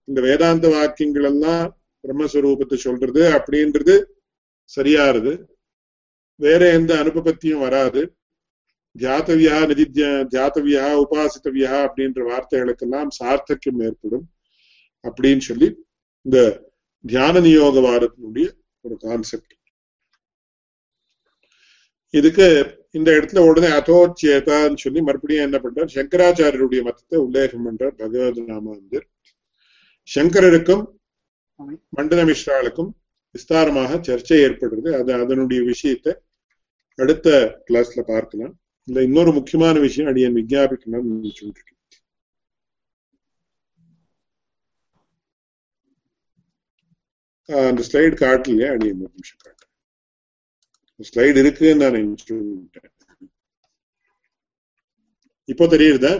இந்த வேதாந்த வாக்கியங்கள் எல்லாம் பிரம்மஸ்வரூபத்தை சொல்றது அப்படின்றது சரியாருது வேற எந்த அனுபவத்தியும் வராது. தியாத்தவியா நிதி தியாத்தவியா உபாசித்தவியா அப்படின்ற வார்த்தைகளுக்கெல்லாம் சார்த்தக்கியம் ஏற்படும் அப்படின்னு சொல்லி இந்த தியான நியோக வாரத்தினுடைய ஒரு கான்செப்ட் இதுக்கு இந்த இடத்துல உடனே அதோச்சேதான்னு சொல்லி மறுபடியும் என்ன பண்றார்? சங்கராச்சாரியருடைய மதத்தை உல்லேகம் பண்றார் பகவத் ராமாந்தர் சங்கரருக்கும் மண்டல மிஸ்ராளுக்கும் விஸ்தாரமாக சர்ச்சை ஏற்படுறது. அது அதனுடைய விஷயத்தை அடுத்த கிளாஸ்ல பார்க்கலாம். இந்த இன்னொரு முக்கியமான விஷயம் அடியன் விஜாபிக்கணும்னு சொல்லிருக்கேன் அந்த ஸ்லைடு காட்டலையே அடியன் ஒரு நிமிஷம் காட்டு ஸ்லைடு இருக்குன்னு நான் சொல்லிட்டேன் இப்போ தெரியுதா?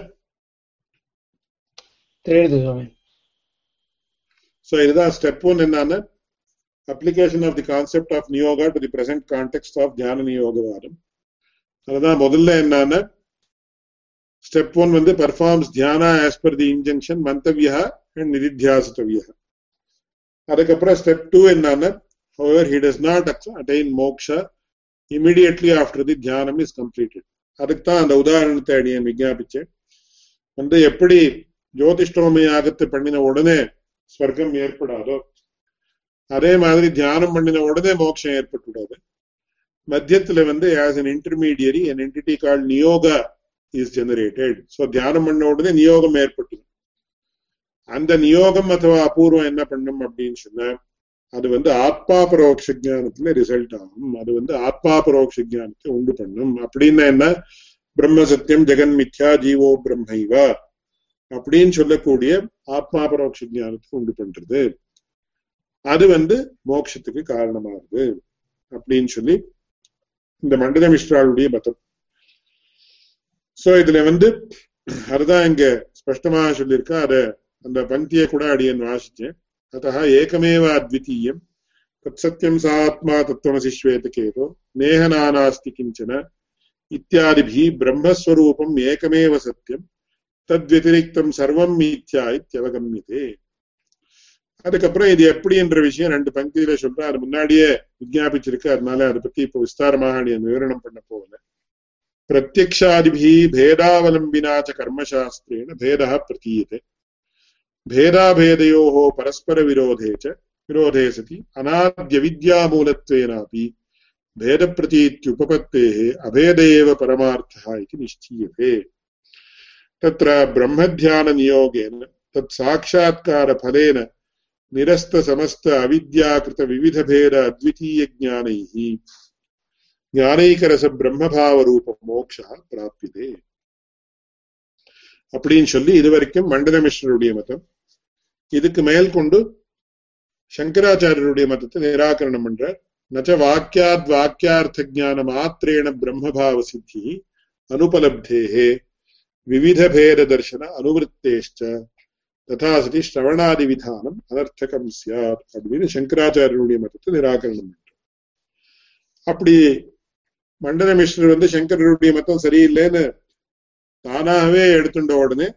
தெரியுது சுவாமி. So இதுதான் ஸ்டெப் ஒன் என்னன்னா application of the concept of நியோகா to the present context of தியான நியோகவாதம் அதுதான் முதல்ல என்னன்னா ஸ்டெப் ஒன் வந்து performs dhyana as per the injunction மந்தவியா and நிதித்தியாசித்தவியா அதுக்கப்புறம் ஸ்டெப் டூ என்னன்னா however he does not attain moksha immediately after the dhyanam is completed அதுக்கு தான் அந்த உதாரணத்தை அடியன் விஞ்ஞாபிச்சேன் வந்து எப்படி ஜோதிஷ்டோமி யாகத்தை பண்ணின உடனே ஸ்வர்க்கம் ஏற்படாதோ அதே மாதிரி தியானம் பண்ணின உடனே மோட்சம் ஏற்பட்டுடாது மத்தியத்துல வந்து as an intermediary an entity call niyoga is generated so தியானம் பண்ண உடனே நியோகம் ஏற்பட்டுது அந்த நியோகம் அथवा அபூர்வம் என்ன பண்ணும் அப்படின்னு சொன்னா அது வந்து ஆத்மா பரோட்ச ஜானத்துல ரிசல்ட் ஆகும். அது வந்து ஆத்மா பரோட்ச ஜானத்தை உண்டு பண்ணும். அப்படின்னா என்ன? பிரம்ம சத்தியம் ஜெகன் மித்யா ஜீவோ பிரம்மைவா. அப்படின்னு சொல்லக்கூடிய ஆத்மா பரோட்ச ஜானத்தை உண்டு பண்றது. அது வந்து மோட்சத்துக்கு காரணமாகுது. அப்படின்னு சொல்லி இந்த மண்டல மிஸ்ராளுடைய மதம். சோ இதுல வந்து அதுதான் இங்க ஸ்பஷ்டமாக சொல்லியிருக்கா. அத அந்த பங்கியை கூட அடியன் வாசிச்சேன் ततः एकमेव अद्वितीयं तत्सत्यं सा आत्मा तत्त्वमसि श्वेतकेतो नेहनानास्ति किञ्चन इत्यादिभिः ब्रह्मस्वरूपम् एकमेव सत्यं தத்வெதிரிக்தம் சர்வம் மீத்யா இத்தியவகமியதே அதுக்கப்புறம் இது எப்படின்ற விஷயம் ரெண்டு பங்கியில சொல்றேன் அது முன்னாடியே விஜாபிச்சிருக்கு அதனால அதை பத்தி இப்போ விஸ்தாரமாக விவரணம் பண்ண போகல பிரத்யக்ஷாதிபி பேதாவலம்பினாச்ச கர்மசாஸ்திரேன பேதா பிரதீயத்தை भेदाभेदयोः परस्परविरोधे च विरोधे सति अनाद्यविद्यामूलत्वेनापि भेदप्रतीत्युपपत्तेः अभेद एव परमार्थः इति निश्चीयते तत्र ब्रह्मध्याननियोगेन तत् साक्षात्कारफलेन निरस्तसमस्त अविद्याकृतविविधभेद अद्वितीयज्ञानैः ஞானைக்கரச பிரம்மபாவ ரூப மோக்ஷா பிராப்திதே அப்படின்னு சொல்லி இதுவரைக்கும் மண்டலமிஸ்வருடைய மதம் இதுக்கு மேல் கொண்டு சங்கராச்சாரியருடைய மதத்தை நிராகரணம் பண்ற நச்ச வாக்கியாத் வாக்கியார்த்த ஜான மாத்திரேண பிரம்மபாவ சித்தி அனுபலப்தேகே விவித பேத தர்சன அனுவருத்தேஷ்ட ததா சதி ஸ்ரவணாதி விதானம் அனர்த்தகம் சியாத் அப்படின்னு சங்கராச்சாரியருடைய மதத்தை நிராகரணம் பண்ற அப்படி மண்டலமிஸ்வர் வந்து சங்கரருடைய மதம் சரியில்லைன்னு தானாகவே எடுத்துட்ட உடனே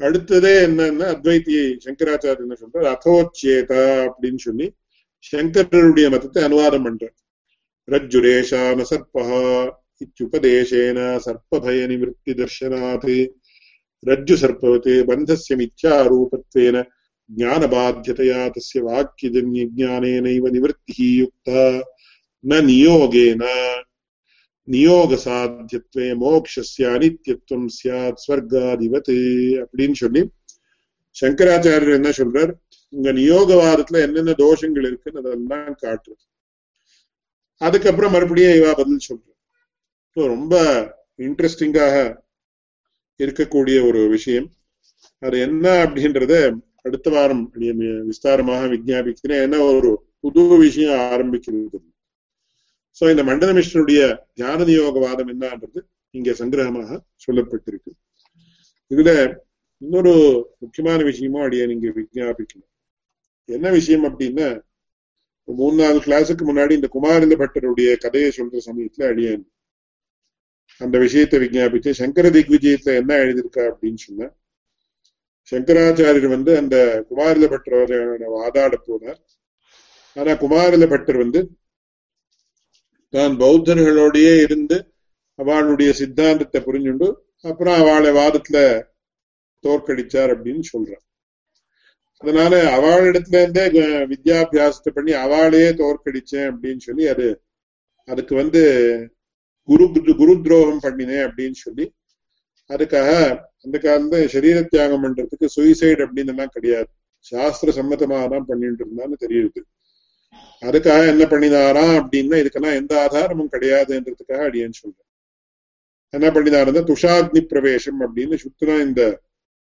அடுத்ததே என்னன்னா அத்வைத்தி சங்கராச்சாரிய என்ன சொல்றார் அதோச்சேதா அப்படின்னு சொல்லி சங்கரருடைய மதத்தை அனுவாதம் பண்றார் ரஜ்ஜுரேஷான சர்பா இத்யுபதேசேன சர்ப்பபய நிவத்தி தர்சனாத் ரஜ்ஜு சர்ப்பவத் பந்தஸ்ய மித்யாரூபத்வேன ज्ञानबाध्यतया तस्य वाक्यजन्यज्ञानेनैव निवृत्तिः युक्ता न नियोगेन நியோகசாத்தியத்துவே மோக்ஷஸ்ய அனித்யத்துவம் சியாத் ஸ்வர்காதிபத் அப்படின்னு சொல்லி சங்கராச்சாரியர் என்ன சொல்றார்? உங்க நியோகவாதத்துல என்னென்ன தோஷங்கள் இருக்குன்னு அதெல்லாம் காட்டுறது. அதுக்கப்புறம் மறுபடியும் இவா பதில் சொல்ற ரொம்ப இன்ட்ரெஸ்டிங்காக இருக்கக்கூடிய ஒரு விஷயம். அது என்ன அப்படின்றத அடுத்த வாரம் விஸ்தாரமாக விஜாபிக்கிறேன் என்ன ஒரு புது விஷயம் ஆரம்பிக்கிறது. சோ இந்த மண்டலமிஷ்ணனுடைய தியான நியோகவாதம் என்னன்றது இங்க சங்கிரகமாக சொல்லப்பட்டிருக்கு. இதுல இன்னொரு முக்கியமான விஷயமும் அடிய நீங்க விஜாபிக்கணும் என்ன விஷயம் அப்படின்னா மூணு நாலு கிளாஸுக்கு முன்னாடி இந்த குமாரிந்த பட்டருடைய கதையை சொல்ற சமயத்துல அடியான் அந்த விஷயத்தை விஜாபிச்சு சங்கர திக்விஜயத்துல என்ன எழுதியிருக்கா அப்படின்னு சொன்ன சங்கராச்சாரியர் வந்து அந்த குமாரில பட்டரோட வாதாட போனார். ஆனா குமாரில பட்டர் வந்து தான் பௌத்தர்களோடயே இருந்து அவளுடைய சித்தாந்தத்தை புரிஞ்சுண்டு அப்புறம் அவளை வாதத்துல தோற்கடிச்சார் அப்படின்னு சொல்றான். அதனால அவளிடத்துல இருந்தே வித்யாபியாசத்தை பண்ணி அவளையே தோற்கடிச்சேன் அப்படின்னு சொல்லி அது அதுக்கு வந்து குரு குரு துரோகம் பண்ணினேன் அப்படின்னு சொல்லி அதுக்காக அந்த காலத்துல சரீர தியாகம் பண்றதுக்கு சுயசைடு அப்படின்னு எல்லாம் கிடையாது. சாஸ்திர சம்மதமாக தான் பண்ணிட்டு இருந்தான்னு தெரியுது. அதுக்காக என்ன பண்ணினாராம் அப்படின்னா இதுக்கெல்லாம் எந்த ஆதாரமும் கிடையாதுன்றதுக்காக அடியேன்னு சொல்றேன் என்ன பண்ணினாருன்னா துஷாக்னி பிரவேசம் அப்படின்னு சுத்தனா இந்த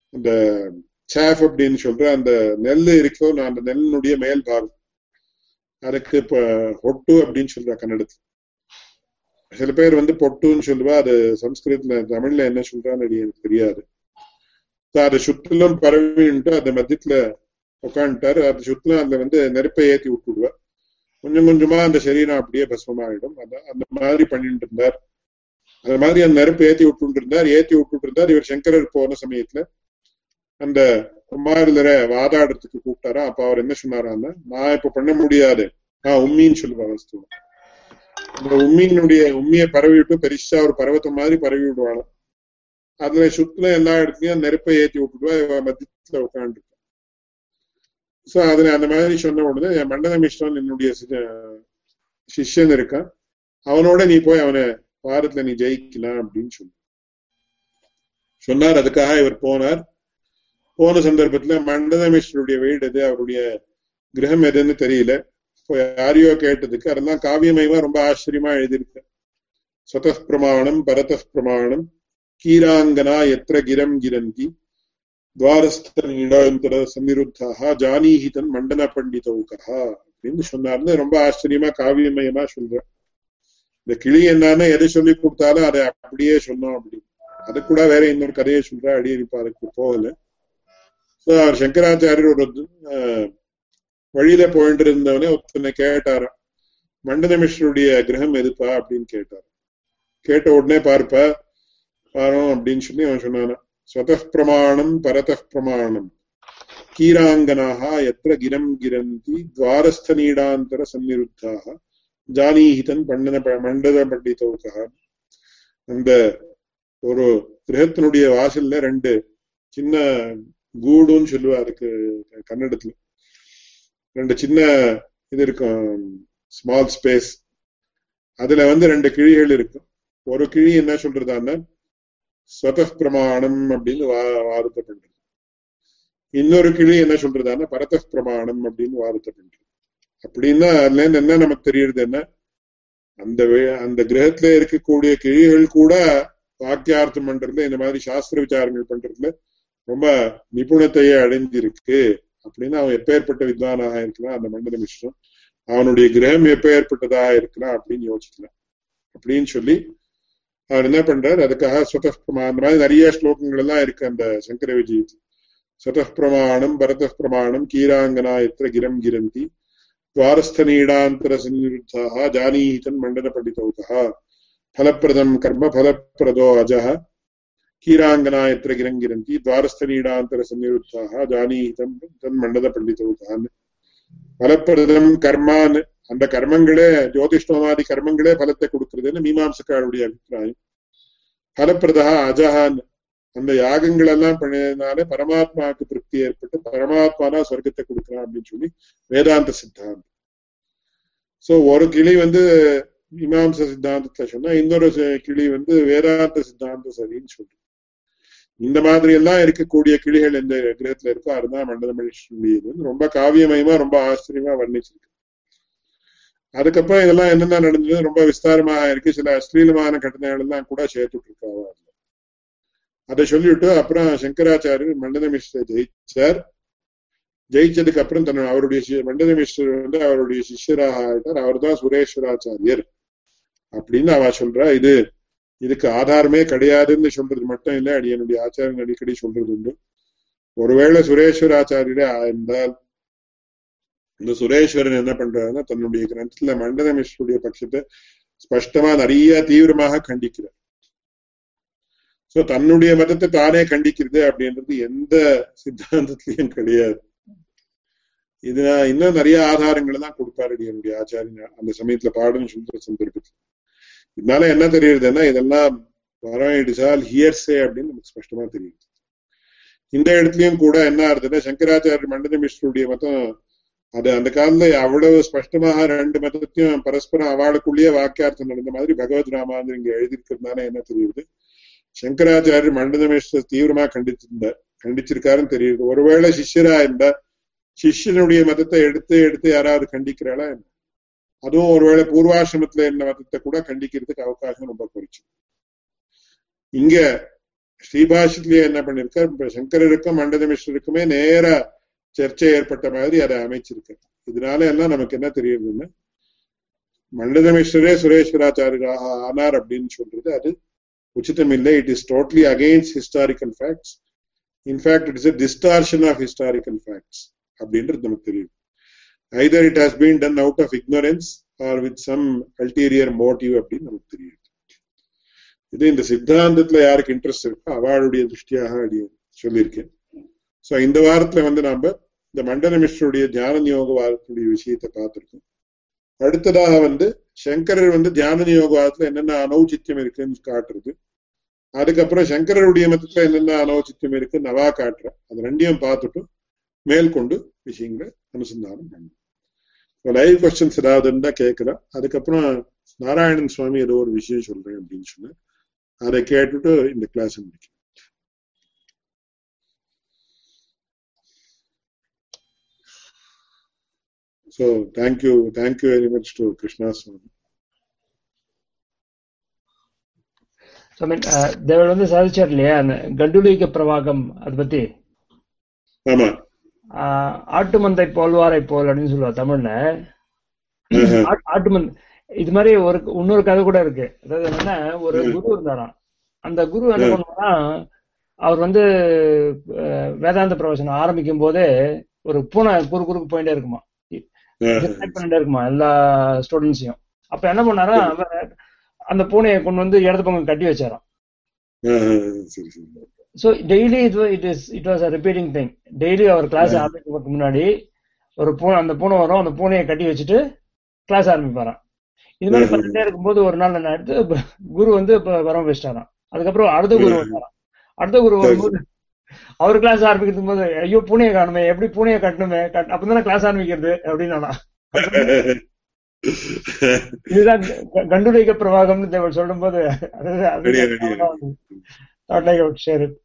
இந்த சேஃப் அப்படின்னு சொல்ற அந்த நெல் இருக்கோ நான் அந்த நெல்லினுடைய மேல் பாகம். அதுக்கு இப்ப ஒட்டு அப்படின்னு சொல்ற கன்னடத்துல. சில பேர் வந்து பொட்டுன்னு சொல்லுவா அது சம்ஸ்கிருத்ல தமிழ்ல என்ன சொல்றான்னு எனக்கு தெரியாது. அது சுற்றிலும் பரவின்ட்டு அந்த மத்தியத்துல உட்காந்துட்டாரு அது சுத்துல அந்த வந்து நெருப்பை ஏத்தி விட்டுடுவா கொஞ்சம் கொஞ்சமா அந்த சரீரம் அப்படியே பஸ்மமாயிடும். அதான் அந்த மாதிரி பண்ணிட்டு இருந்தார். அந்த மாதிரி அந்த நெருப்பு ஏத்தி விட்டுட்டு இருந்தார். ஏத்தி விட்டுட்டு இருந்தார். இவர் சங்கரர் போன சமயத்துல அந்த குமாரிலரை வாதாடுறதுக்கு கூப்பிட்டாரா அப்ப அவர் என்ன சொன்னாரான்னா நான் இப்ப பண்ண முடியாது. ஆஹ் உம்மின்னு சொல்லுவா வஸ்துவம் அந்த உம்மியினுடைய உண்மையை பரவி விட்டு பெருசா ஒரு பர்வத்தம் மாதிரி பரவி விடுவாங்க அதுல சுத்துல எல்லா இடத்துலயும் நெருப்பை ஏத்தி விட்டுடுவா. இவ மத்தியத்துல உட்காந்து சோ அதுல அந்த மாதிரி சொன்ன உடனே மண்டல மிஸ்ரன் என்னுடைய சிஷ்யன் இருக்கான். அவனோட நீ போய் அவனை வாரத்துல நீ ஜெயிக்கலாம் அப்படின்னு சொல்லி சொன்னார் அதுக்காக இவர் போனார். போன சந்தர்ப்பத்துல மண்டனமிஸ்வருடைய வீடு எது அவருடைய கிரகம் எதுன்னு தெரியல. இப்போ யாரையோ கேட்டதுக்கு அதெல்லாம் காவியமயமா ரொம்ப ஆச்சரியமா எழுதியிருக்கு. சத பிரமாணம் பரத பிரமாணம் கீராங்கனா எத்திர கிரம் கிரந்தி. துவாரஸ்தர ஜானீஹி தன் மண்டல பண்டிதவுக்கா அப்படின்னு சொன்னார்னு ரொம்ப ஆச்சரியமா காவியமயமா சொல்றேன். இந்த கிளி என்னன்னு எதை சொல்லி கொடுத்தாலும் அதை அப்படியே சொன்னோம் அப்படின்னு அது கூட வேற இன்னொரு கதையை சொல்ற அடியடிப்பா போகல. சோ அவர் சங்கராச்சாரியர் ஒரு வழியில போயிட்டு இருந்தவனே ஒருத்தனை கேட்டாராம் மண்டனமிஸ்வருடைய கிரகம் எதுப்பா? அப்படின்னு கேட்டார் கேட்ட உடனே பார்ப்ப பாரம் அப்படின்னு சொல்லி அவன் சொன்னானா ஸ்வத பிரமாணம் பரத பிரமாணம் கீராங்கனாக எத்திர கிரம் கிரந்தி துவாரஸ்த நீடாந்தர ஜானீஹிதன் பண்டன மண்டல பண்டிதோகா அந்த ஒரு கிரகத்தினுடைய வாசல்ல ரெண்டு சின்ன கூடுன்னு சொல்லுவா அதுக்கு கன்னடத்துல. ரெண்டு சின்ன இது இருக்கும் ஸ்மால் ஸ்பேஸ் அதுல வந்து ரெண்டு கிழிகள் இருக்கும். ஒரு கிழி என்ன சொல்றதான்னா ஸ்வத பிரமாணம் அப்படின்னு வா வாதத்தை பண்றது இன்னொரு கிளி என்ன சொல்றதுன்னா பரத பிரமாணம் அப்படின்னு வாதத்தை பண்றது அப்படின்னா அதுல இருந்து என்ன நமக்கு தெரியுது என்ன? அந்த வே- அந்த கிரகத்துல இருக்கக்கூடிய கிழிகள் கூட வாக்கியார்த்தம் பண்றதுல இந்த மாதிரி சாஸ்திர விசாரங்கள் பண்றதுல ரொம்ப நிபுணத்தையே அடைஞ்சிருக்கு. அப்படின்னு அவன் எப்பேற்பட்ட வித்வானாக இருக்கலாம் அந்த மண்டல மிஸ்ரம் அவனுடைய கிரகம் எப்பேற்பட்டதாக இருக்கலாம் அப்படின்னு யோசிக்கலாம். அப்படின்னு சொல்லி அவர் என்ன பண்றாரு? அதுக்காக சுத பிரமா அந்த மாதிரி நிறைய ஸ்லோகங்கள் எல்லாம் இருக்கு அந்த சங்கர விஜயத்து சுத பிரமாணம் பரத பிரமாணம் கீராங்கனா எத்திர கிரம் கிரந்தி துவாரஸ்தநீடாந்தர சன்னிருத்தாக ஜானீதன் மண்டல பண்டிதௌகா ஃபலப்பிரதம் கர்ம ஃபலப்பிரதோ அஜः கீராங்கனா எத்திர கிரம் கிரந்தி துவாரஸ்தநீடாந்தர சன்னிருத்தாக ஜானீதம் தன் அந்த கர்மங்களே ஜோதிஷ்டோமாதி கர்மங்களே பலத்தை கொடுக்கறதுன்னு மீமாம்சக்காருடைய அபிப்பிராயம். பலப்பிரதா அஜஹான். அந்த யாகங்கள் எல்லாம் பண்ணதுனால பரமாத்மாவுக்கு திருப்தி ஏற்பட்டு பரமாத்மா தான் சொர்க்கத்தை கொடுக்கிறான் அப்படின்னு சொல்லி வேதாந்த சித்தாந்தம். சோ ஒரு கிளி வந்து மீமாம்ச சித்தாந்தத்தை சொன்னா இன்னொரு கிளி வந்து வேதாந்த சித்தாந்தம் சரின்னு சொல்றோம் இந்த மாதிரி எல்லாம் இருக்கக்கூடிய கிளிகள் எந்த கிரகத்துல இருக்கோ அதுதான் மண்டல மனுஷனுடையது ரொம்ப காவியமயமா ரொம்ப ஆச்சரியமா வர்ணிச்சிருக்கு. அதுக்கப்புறம் இதெல்லாம் என்னென்ன நடந்தது? ரொம்ப விஸ்தாரமாக இருக்கு. சில அஸ்லீலமான கட்டணைகள் எல்லாம் கூட சேர்த்துட்டு இருக்காவா அதை சொல்லிவிட்டு அப்புறம் சங்கராச்சாரியர் மண்டல மிஸ்ர ஜெயிச்சார். ஜெயிச்சதுக்கு அப்புறம் தன் அவருடைய சி- மண்டல மிஸ்ரர் வந்து அவருடைய சிஷ்யராக ஆயிட்டார். அவர்தான் சுரேஸ்வராச்சாரியர். அப்படின்னு அவ சொல்றா இது இதுக்கு ஆதாரமே கிடையாதுன்னு சொல்றது மட்டும் இல்ல அடி என்னுடைய ஆச்சாரியன் அடிக்கடி சொல்றது உண்டு ஒருவேளை சுரேஸ்வராச்சாரியரே இருந்தால் இந்த சுரேஸ்வரன் என்ன பண்றாருன்னா தன்னுடைய கிரந்தத்துல மண்டல மிஸ்ருடைய பட்சத்தை ஸ்பஷ்டமா நிறைய தீவிரமாக கண்டிக்கிறார். சோ தன்னுடைய மதத்தை தானே கண்டிக்கிறது அப்படின்றது எந்த சித்தாந்தத்திலையும் கிடையாது. இது இன்னும் நிறைய ஆதாரங்களை தான் கொடுப்பாரு என்னுடைய ஆச்சாரியன் அந்த சமயத்துல பாடுன்னு சொல்ற சந்தர்ப்பத்தில். இதனால என்ன தெரியுதுன்னா இதெல்லாம் வரம் ஹியர்ஸே அப்படின்னு நமக்கு ஸ்பஷ்டமா தெரியுது. இந்த இடத்துலயும் கூட என்ன ஆகுதுன்னா சங்கராச்சாரிய மண்டல மிஸ்ருடைய மதம் அது அந்த காலத்துல அவ்வளவு ஸ்பஷ்டமாக ரெண்டு மதத்தையும் பரஸ்பரம் அவளுக்குள்ளேயே வாக்கியார்த்தம் நடந்த மாதிரி பகவத் ராமாந்தர் இங்க எழுதியிருக்கிறதுனால என்ன தெரியுது? சங்கராச்சாரியர் மண்டல தீவிரமா கண்டிச்சிருந்தார் கண்டிச்சிருக்காருன்னு தெரியுது. ஒருவேளை சிஷ்யரா இருந்தா சிஷ்யனுடைய மதத்தை எடுத்து எடுத்து யாராவது கண்டிக்கிறாளா என்ன? அதுவும் ஒருவேளை பூர்வாசிரமத்துல என்ன மதத்தை கூட கண்டிக்கிறதுக்கு அவகாசம் ரொம்ப குறைச்சு. இங்க ஸ்ரீபாஷத்திலேயே என்ன பண்ணிருக்கார் இப்ப சங்கரருக்கும் மண்டல நேரா சர்ச்சை ஏற்பட்ட மாதிரி அதை அமைச்சிருக்கார். இதனால எல்லாம் நமக்கு என்ன தெரியுதுன்னா மண்டல மிஸ்ரரே சுரேஸ்வராச்சாரியராக ஆனார் அப்படின்னு சொல்றது அது உச்சிதம் இல்லை. It is totally against historical facts in fact it is distortion of historical facts அப்படின்றது நமக்கு தெரியும். Either it has been done out of ignorance or with some ulterior motive அப்படின்னு நமக்கு தெரியும். இது இந்த சித்தாந்தத்துல யாருக்கு இன்ட்ரெஸ்ட் இருக்கோ அவளுடைய திருஷ்டியாக சொல்லியிருக்கேன். சோ இந்த வாரத்துல வந்து நாம இந்த மண்டல மிஸ்ருடைய தியான நியோக வாரத்துடைய விஷயத்தை பார்த்திருக்கோம். அடுத்ததாக வந்து சங்கரர் வந்து தியான நியோக வாரத்துல என்னென்ன அனௌச்சித்தியம் இருக்குன்னு காட்டுறது. அதுக்கப்புறம் சங்கரருடைய மதத்துல என்னென்ன அனௌச்சித்தியம் இருக்கு நவா காட்டுற. அது ரெண்டையும் பார்த்துட்டு மேற்கொண்டு விஷயங்களை அனுசந்தானம் இப்போ லைவ் கொஸ்டின்ஸ் ஏதாவது இருந்தா கேட்கலாம். அதுக்கப்புறம் நாராயணன் சுவாமி ஏதோ ஒரு விஷயம் சொல்றேன் அப்படின்னு சொன்னேன் அதை கேட்டுட்டு இந்த கிளாஸ் முடிக்கும் so thank you thank you very much to Krishna Swami So, I mean, uh, தேவர் வந்து சாதிச்சார் இல்லையா? அந்த கண்டுலிக பிரவாகம் அதை பத்தி? ஆட்டு மந்தை போல்வாரை போல் அப்படின்னு சொல்லுவா தமிழ்ல. ஆட்டு மந்த் இது மாதிரி ஒரு இன்னொரு கதை கூட இருக்கு. அதாவது என்னன்னா ஒரு குரு இருந்தாராம். அந்த குரு என்ன. பண்ணுவாரா அவர் வந்து வேதாந்த பிரவச்சனம் ஆரம்பிக்கும் போதே ஒரு பூனை குறு குறுக்கு போயிட்டே இருக்குமா பண்ணிட்டே இருக்குமா எல்லா ஸ்டூடெண்ட்ஸையும் அப்ப என்ன பண்ணாரா அந்த பூனையை கொண்டு வந்து இடது பக்கம் கட்டி வச்சாராம். ஸோ டெய்லி இது it is it was a repeating thing daily our class ஆரம்பிக்கிறதுக்கு முன்னாடி ஒரு பூனை அந்த பூனை வரும் அந்த பூனையை கட்டி வச்சுட்டு கிளாஸ் ஆரம்பிப்பாராம். இது மாதிரி. பண்ணிட்டே இருக்கும்போது ஒரு நாள் என்ன ஆயிடுத்து ப- குரு வந்து இப்ப வரம் வச்சிட்டாராம். அதுக்கப்புறம் அடுத்த குரு. வந்தாராம். அடுத்த குரு வரும்போது அவர் கிளாஸ் ஆரம்பிக்கிறதுக்கு போது ஐயோ பூனையை காணுமே எப்படி பூனையை கட்டணுமே கட் அப்பதானே கிளாஸ் ஆரம்பிக்கிறது அப்படின்னு இதுதான் க- கண்டுரைக்க பிரவாகம்னு தேவர் சொல்லும்போது அது- அது ரெடியா, ரெடியா. thought like I would share it.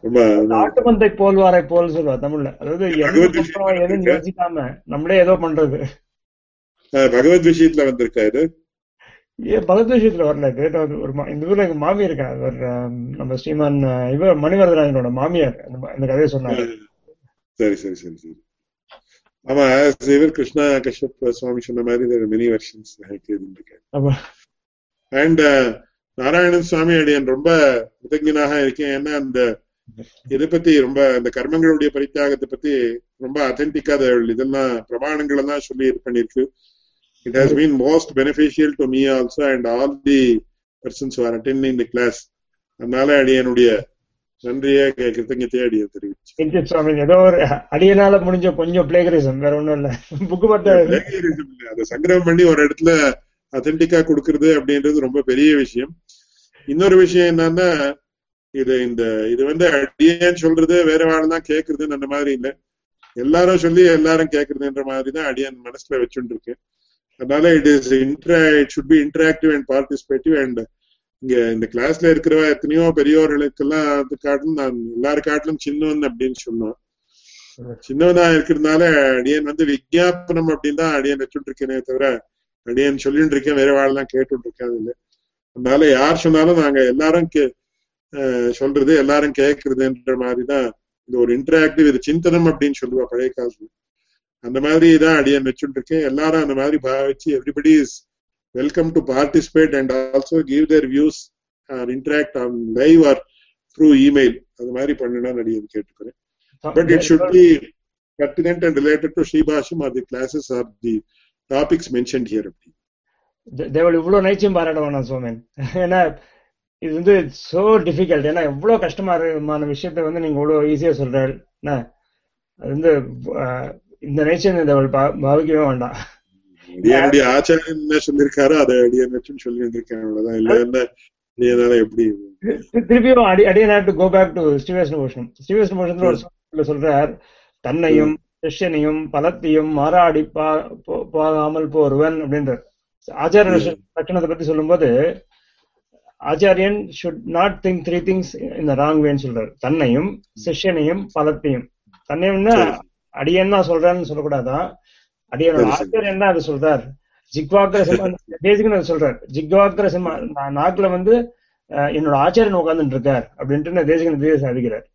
ரொம்ப நாட்டு மந்தை போல்வாரை போல் சொல்லுவா தமிழ்ல. அதாவது எதுவும் யோசிக்காம நம்மளே ஏதோ பண்றது. பகவத் விஷயத்துல வந்திருக்கா விஷயத்துல வரல. கிரேட்டா ஒரு மா- இந்த ஊர்ல எங்க மாமி இருக்கா ஒரு ஆம், நம்ம ஸ்ரீமான் இவர் மணிவரதராஜனோட மாமியார். அந்த கதையை சொன்னாங்க. சரி சரி சரி சரி ஆமா இவர் கிருஷ்ணா கஷ்யப் சுவாமி சொன்ன மாதிரி many versions and Narayanan Swami அடியன் ரொம்ப கிருத்தஜனாக இருக்கேன். ஏன்னா அந்த இதை பத்தி ரொம்ப அந்த கர்மங்களுடைய பரித்தியாகத்தை பத்தி ரொம்ப அத்தென்டிக்கா இதெல்லாம் பிரமாணங்கள் எல்லாம் சொல்லி இது பண்ணிருக்கு it has been most beneficial to me also and all the persons are attending the class அதனால அடியனுடைய நன்றியை கிருத்தஜத்தையே அடியை தெரிவிச்சு. சுவாமி ஏதோ ஒரு அடியனால முடிஞ்ச கொஞ்சம் பிளேகரிசம் வேற ஒண்ணும் இல்ல. பட்ட plagiarism இல்ல. அதை சங்கிரகம் பண்ணி ஒரு இடத்துல அத்தென்டிக்கா கொடுக்கறது அப்படின்றது ரொம்ப பெரிய விஷயம். இன்னொரு விஷயம் என்னன்னா இது இந்த இது வந்து அடியேன்னு சொல்றது வேற வாழ் தான் கேட்கறதுன்னு அந்த மாதிரி இல்ல. எல்லாரும் சொல்லி எல்லாரும் கேட்கறதுன்ற மாதிரி தான் அடியன் மனசுல வச்சுட்டு இருக்கேன் அதனால it is intra it should be interactive and participative and இங்க இந்த கிளாஸ்ல இருக்கிற எத்தனையோ பெரியோர்களுக்கெல்லாம் அது காட்டிலும் நான் எல்லாரு காட்டிலும் சின்னவன் அப்படின்னு சொன்னோம். சின்னவனா இருக்கிறதுனால அடியன் வந்து விஜாபனம் அப்படின்னு தான் அடியன் வச்சுட்டு இருக்கேனே தவிர அடியன் சொல்லிட்டு இருக்கேன் வேற வாழலாம் கேட்டுட்டு இருக்கேன் இல்ல. அதனால யார் சொன்னாலும் நாங்க எல்லாரும் கே சொல்றது எல்லாரும் கேட்கறதுன்ற மாதிரிதான் இது ஒரு இன்டராக்டிவ் இது சிந்தனம் அப்படின்னு சொல்லுவா பழைய காலத்துல. அந்த மாதிரி தான் அடியன் வச்சுட்டு இருக்கேன். எல்லாரும் அந்த மாதிரி பாவிச்சு everybody is welcome to participate and also give their views or interact on live or through email அது மாதிரி பண்ணினா அடியன் கேட்டுக்கிறேன். But it should be pertinent and related to Sribhasham or the classes or the topics mentioned here. தேவள் இவ்வளவு நைச்சியம் பாராட்ட வேணாம் சோமன்? ஏன்னா இது வந்து சோ டிஃபிகல்ட் ஏன்னா எவ்வளவு கஷ்டமான விஷயத்த வந்து நீங்க இவ்வளவு ஈஸியா சொல்றாரு. என்ன? அது வந்து இந்த நைச்சியம் தேவள் பா- பாவிக்கவே வேண்டாம். என்னுடைய ஆச்சாரியன் என்ன சொல்லியிருக்காரோ அதை அடியன் வச்சுன்னு சொல்லி வந்திருக்கேன் அவ்வளவுதான். இல்ல என்ன? அடியனால எப்படி? தி- திருப்பியும் அடி அடியன் have to go back to Srivaishnu Bhushanam ஸ்ரீவேஷ்ணு பூஷணத்துல ஒரு சொல்றார் தன்னையும் சிஷ்யனையும் பலத்தையும் மாறாடி போகாமல் போருவன் அப்படின்றார். ஆச்சாரிய லட்ச- லட்சணத்தை பத்தி சொல்லும்போது ஆச்சாரியன் should not think three things இந்த ராங் வேன்னு சொல்றாரு. தன்னையும் சிஷ்யனையும் பலத்தையும். தன்னையும்னா. அடியன் தான் சொல்றான்னு சொல்லக்கூடாதான் அடியனோட சரி, சரி. ஆச்சாரியன் தான் அது சொல்றார். ஜிக்வாக்கிர சிம்ம பேசிக்கன்னு அது சொல்றார் ஜிக்வாக்கிர சிம்ம நான் நாக்குல வந்து என்னோட ஆச்சாரியன் உட்கார்ந்துட்டு இருக்கார் அப்படின்ட்டு தேசிகன் தேச சாதிக்கிறார்.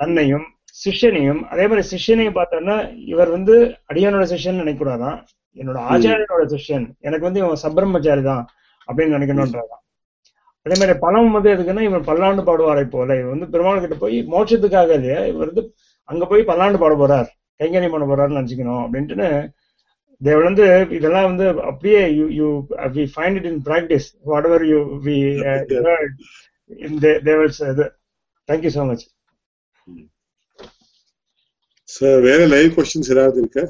தன்னையும் சிஷ்யனையும் அதே மாதிரி சிஷ்யனையும் பார்த்தோம்னா இவர் வந்து அடியானோட சிஷ்யன் நினைக்கூடாதான் என்னோட ஆச்சாரியனோட சிஷ்யன். எனக்கு வந்து இவன் சப்ரம்மச்சாரி தான் அப்படின்னு நினைக்கணும்ன்றதான். அதே மாதிரி பலம் வந்து எதுக்குன்னா இவர் பல்லாண்டு பாடுவாரை போல. இவர் வந்து பெருமாள் கிட்ட போய் மோட்சத்துக்காக இல்லையா? இவர் வந்து அங்க போய் பல்லாண்டு பாட போறார். கைங்கரியம் பண்ண போறாருன்னு நினைச்சுக்கணும் அப்படின்ட்டுன்னு தேவ் வந்து இதெல்லாம் வந்து அப்படியே you you we find it in practice whatever you we in devils இது thank you so much sir வேற லைவ் கொஸ்டின்ஸ் ஏதாவது இருக்கா?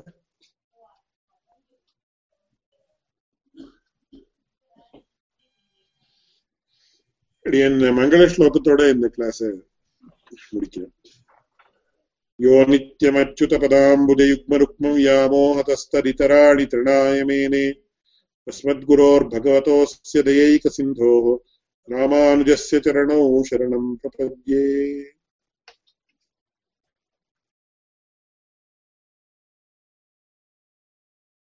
அடியன் மங்கள ஸ்லோகத்தோட இந்த கிளாஸ் முடிக்கிறேன். यो नित्यमच्युतपदाम्बुजयुग्मरुक्मम् यामोहतस्तदितराणि तृणायमेने। अस्मद्गुरोर्भगवतोऽस्य दयैकसिन्धोः रामानुजस्य चरणौ शरणं प्रपद्ये।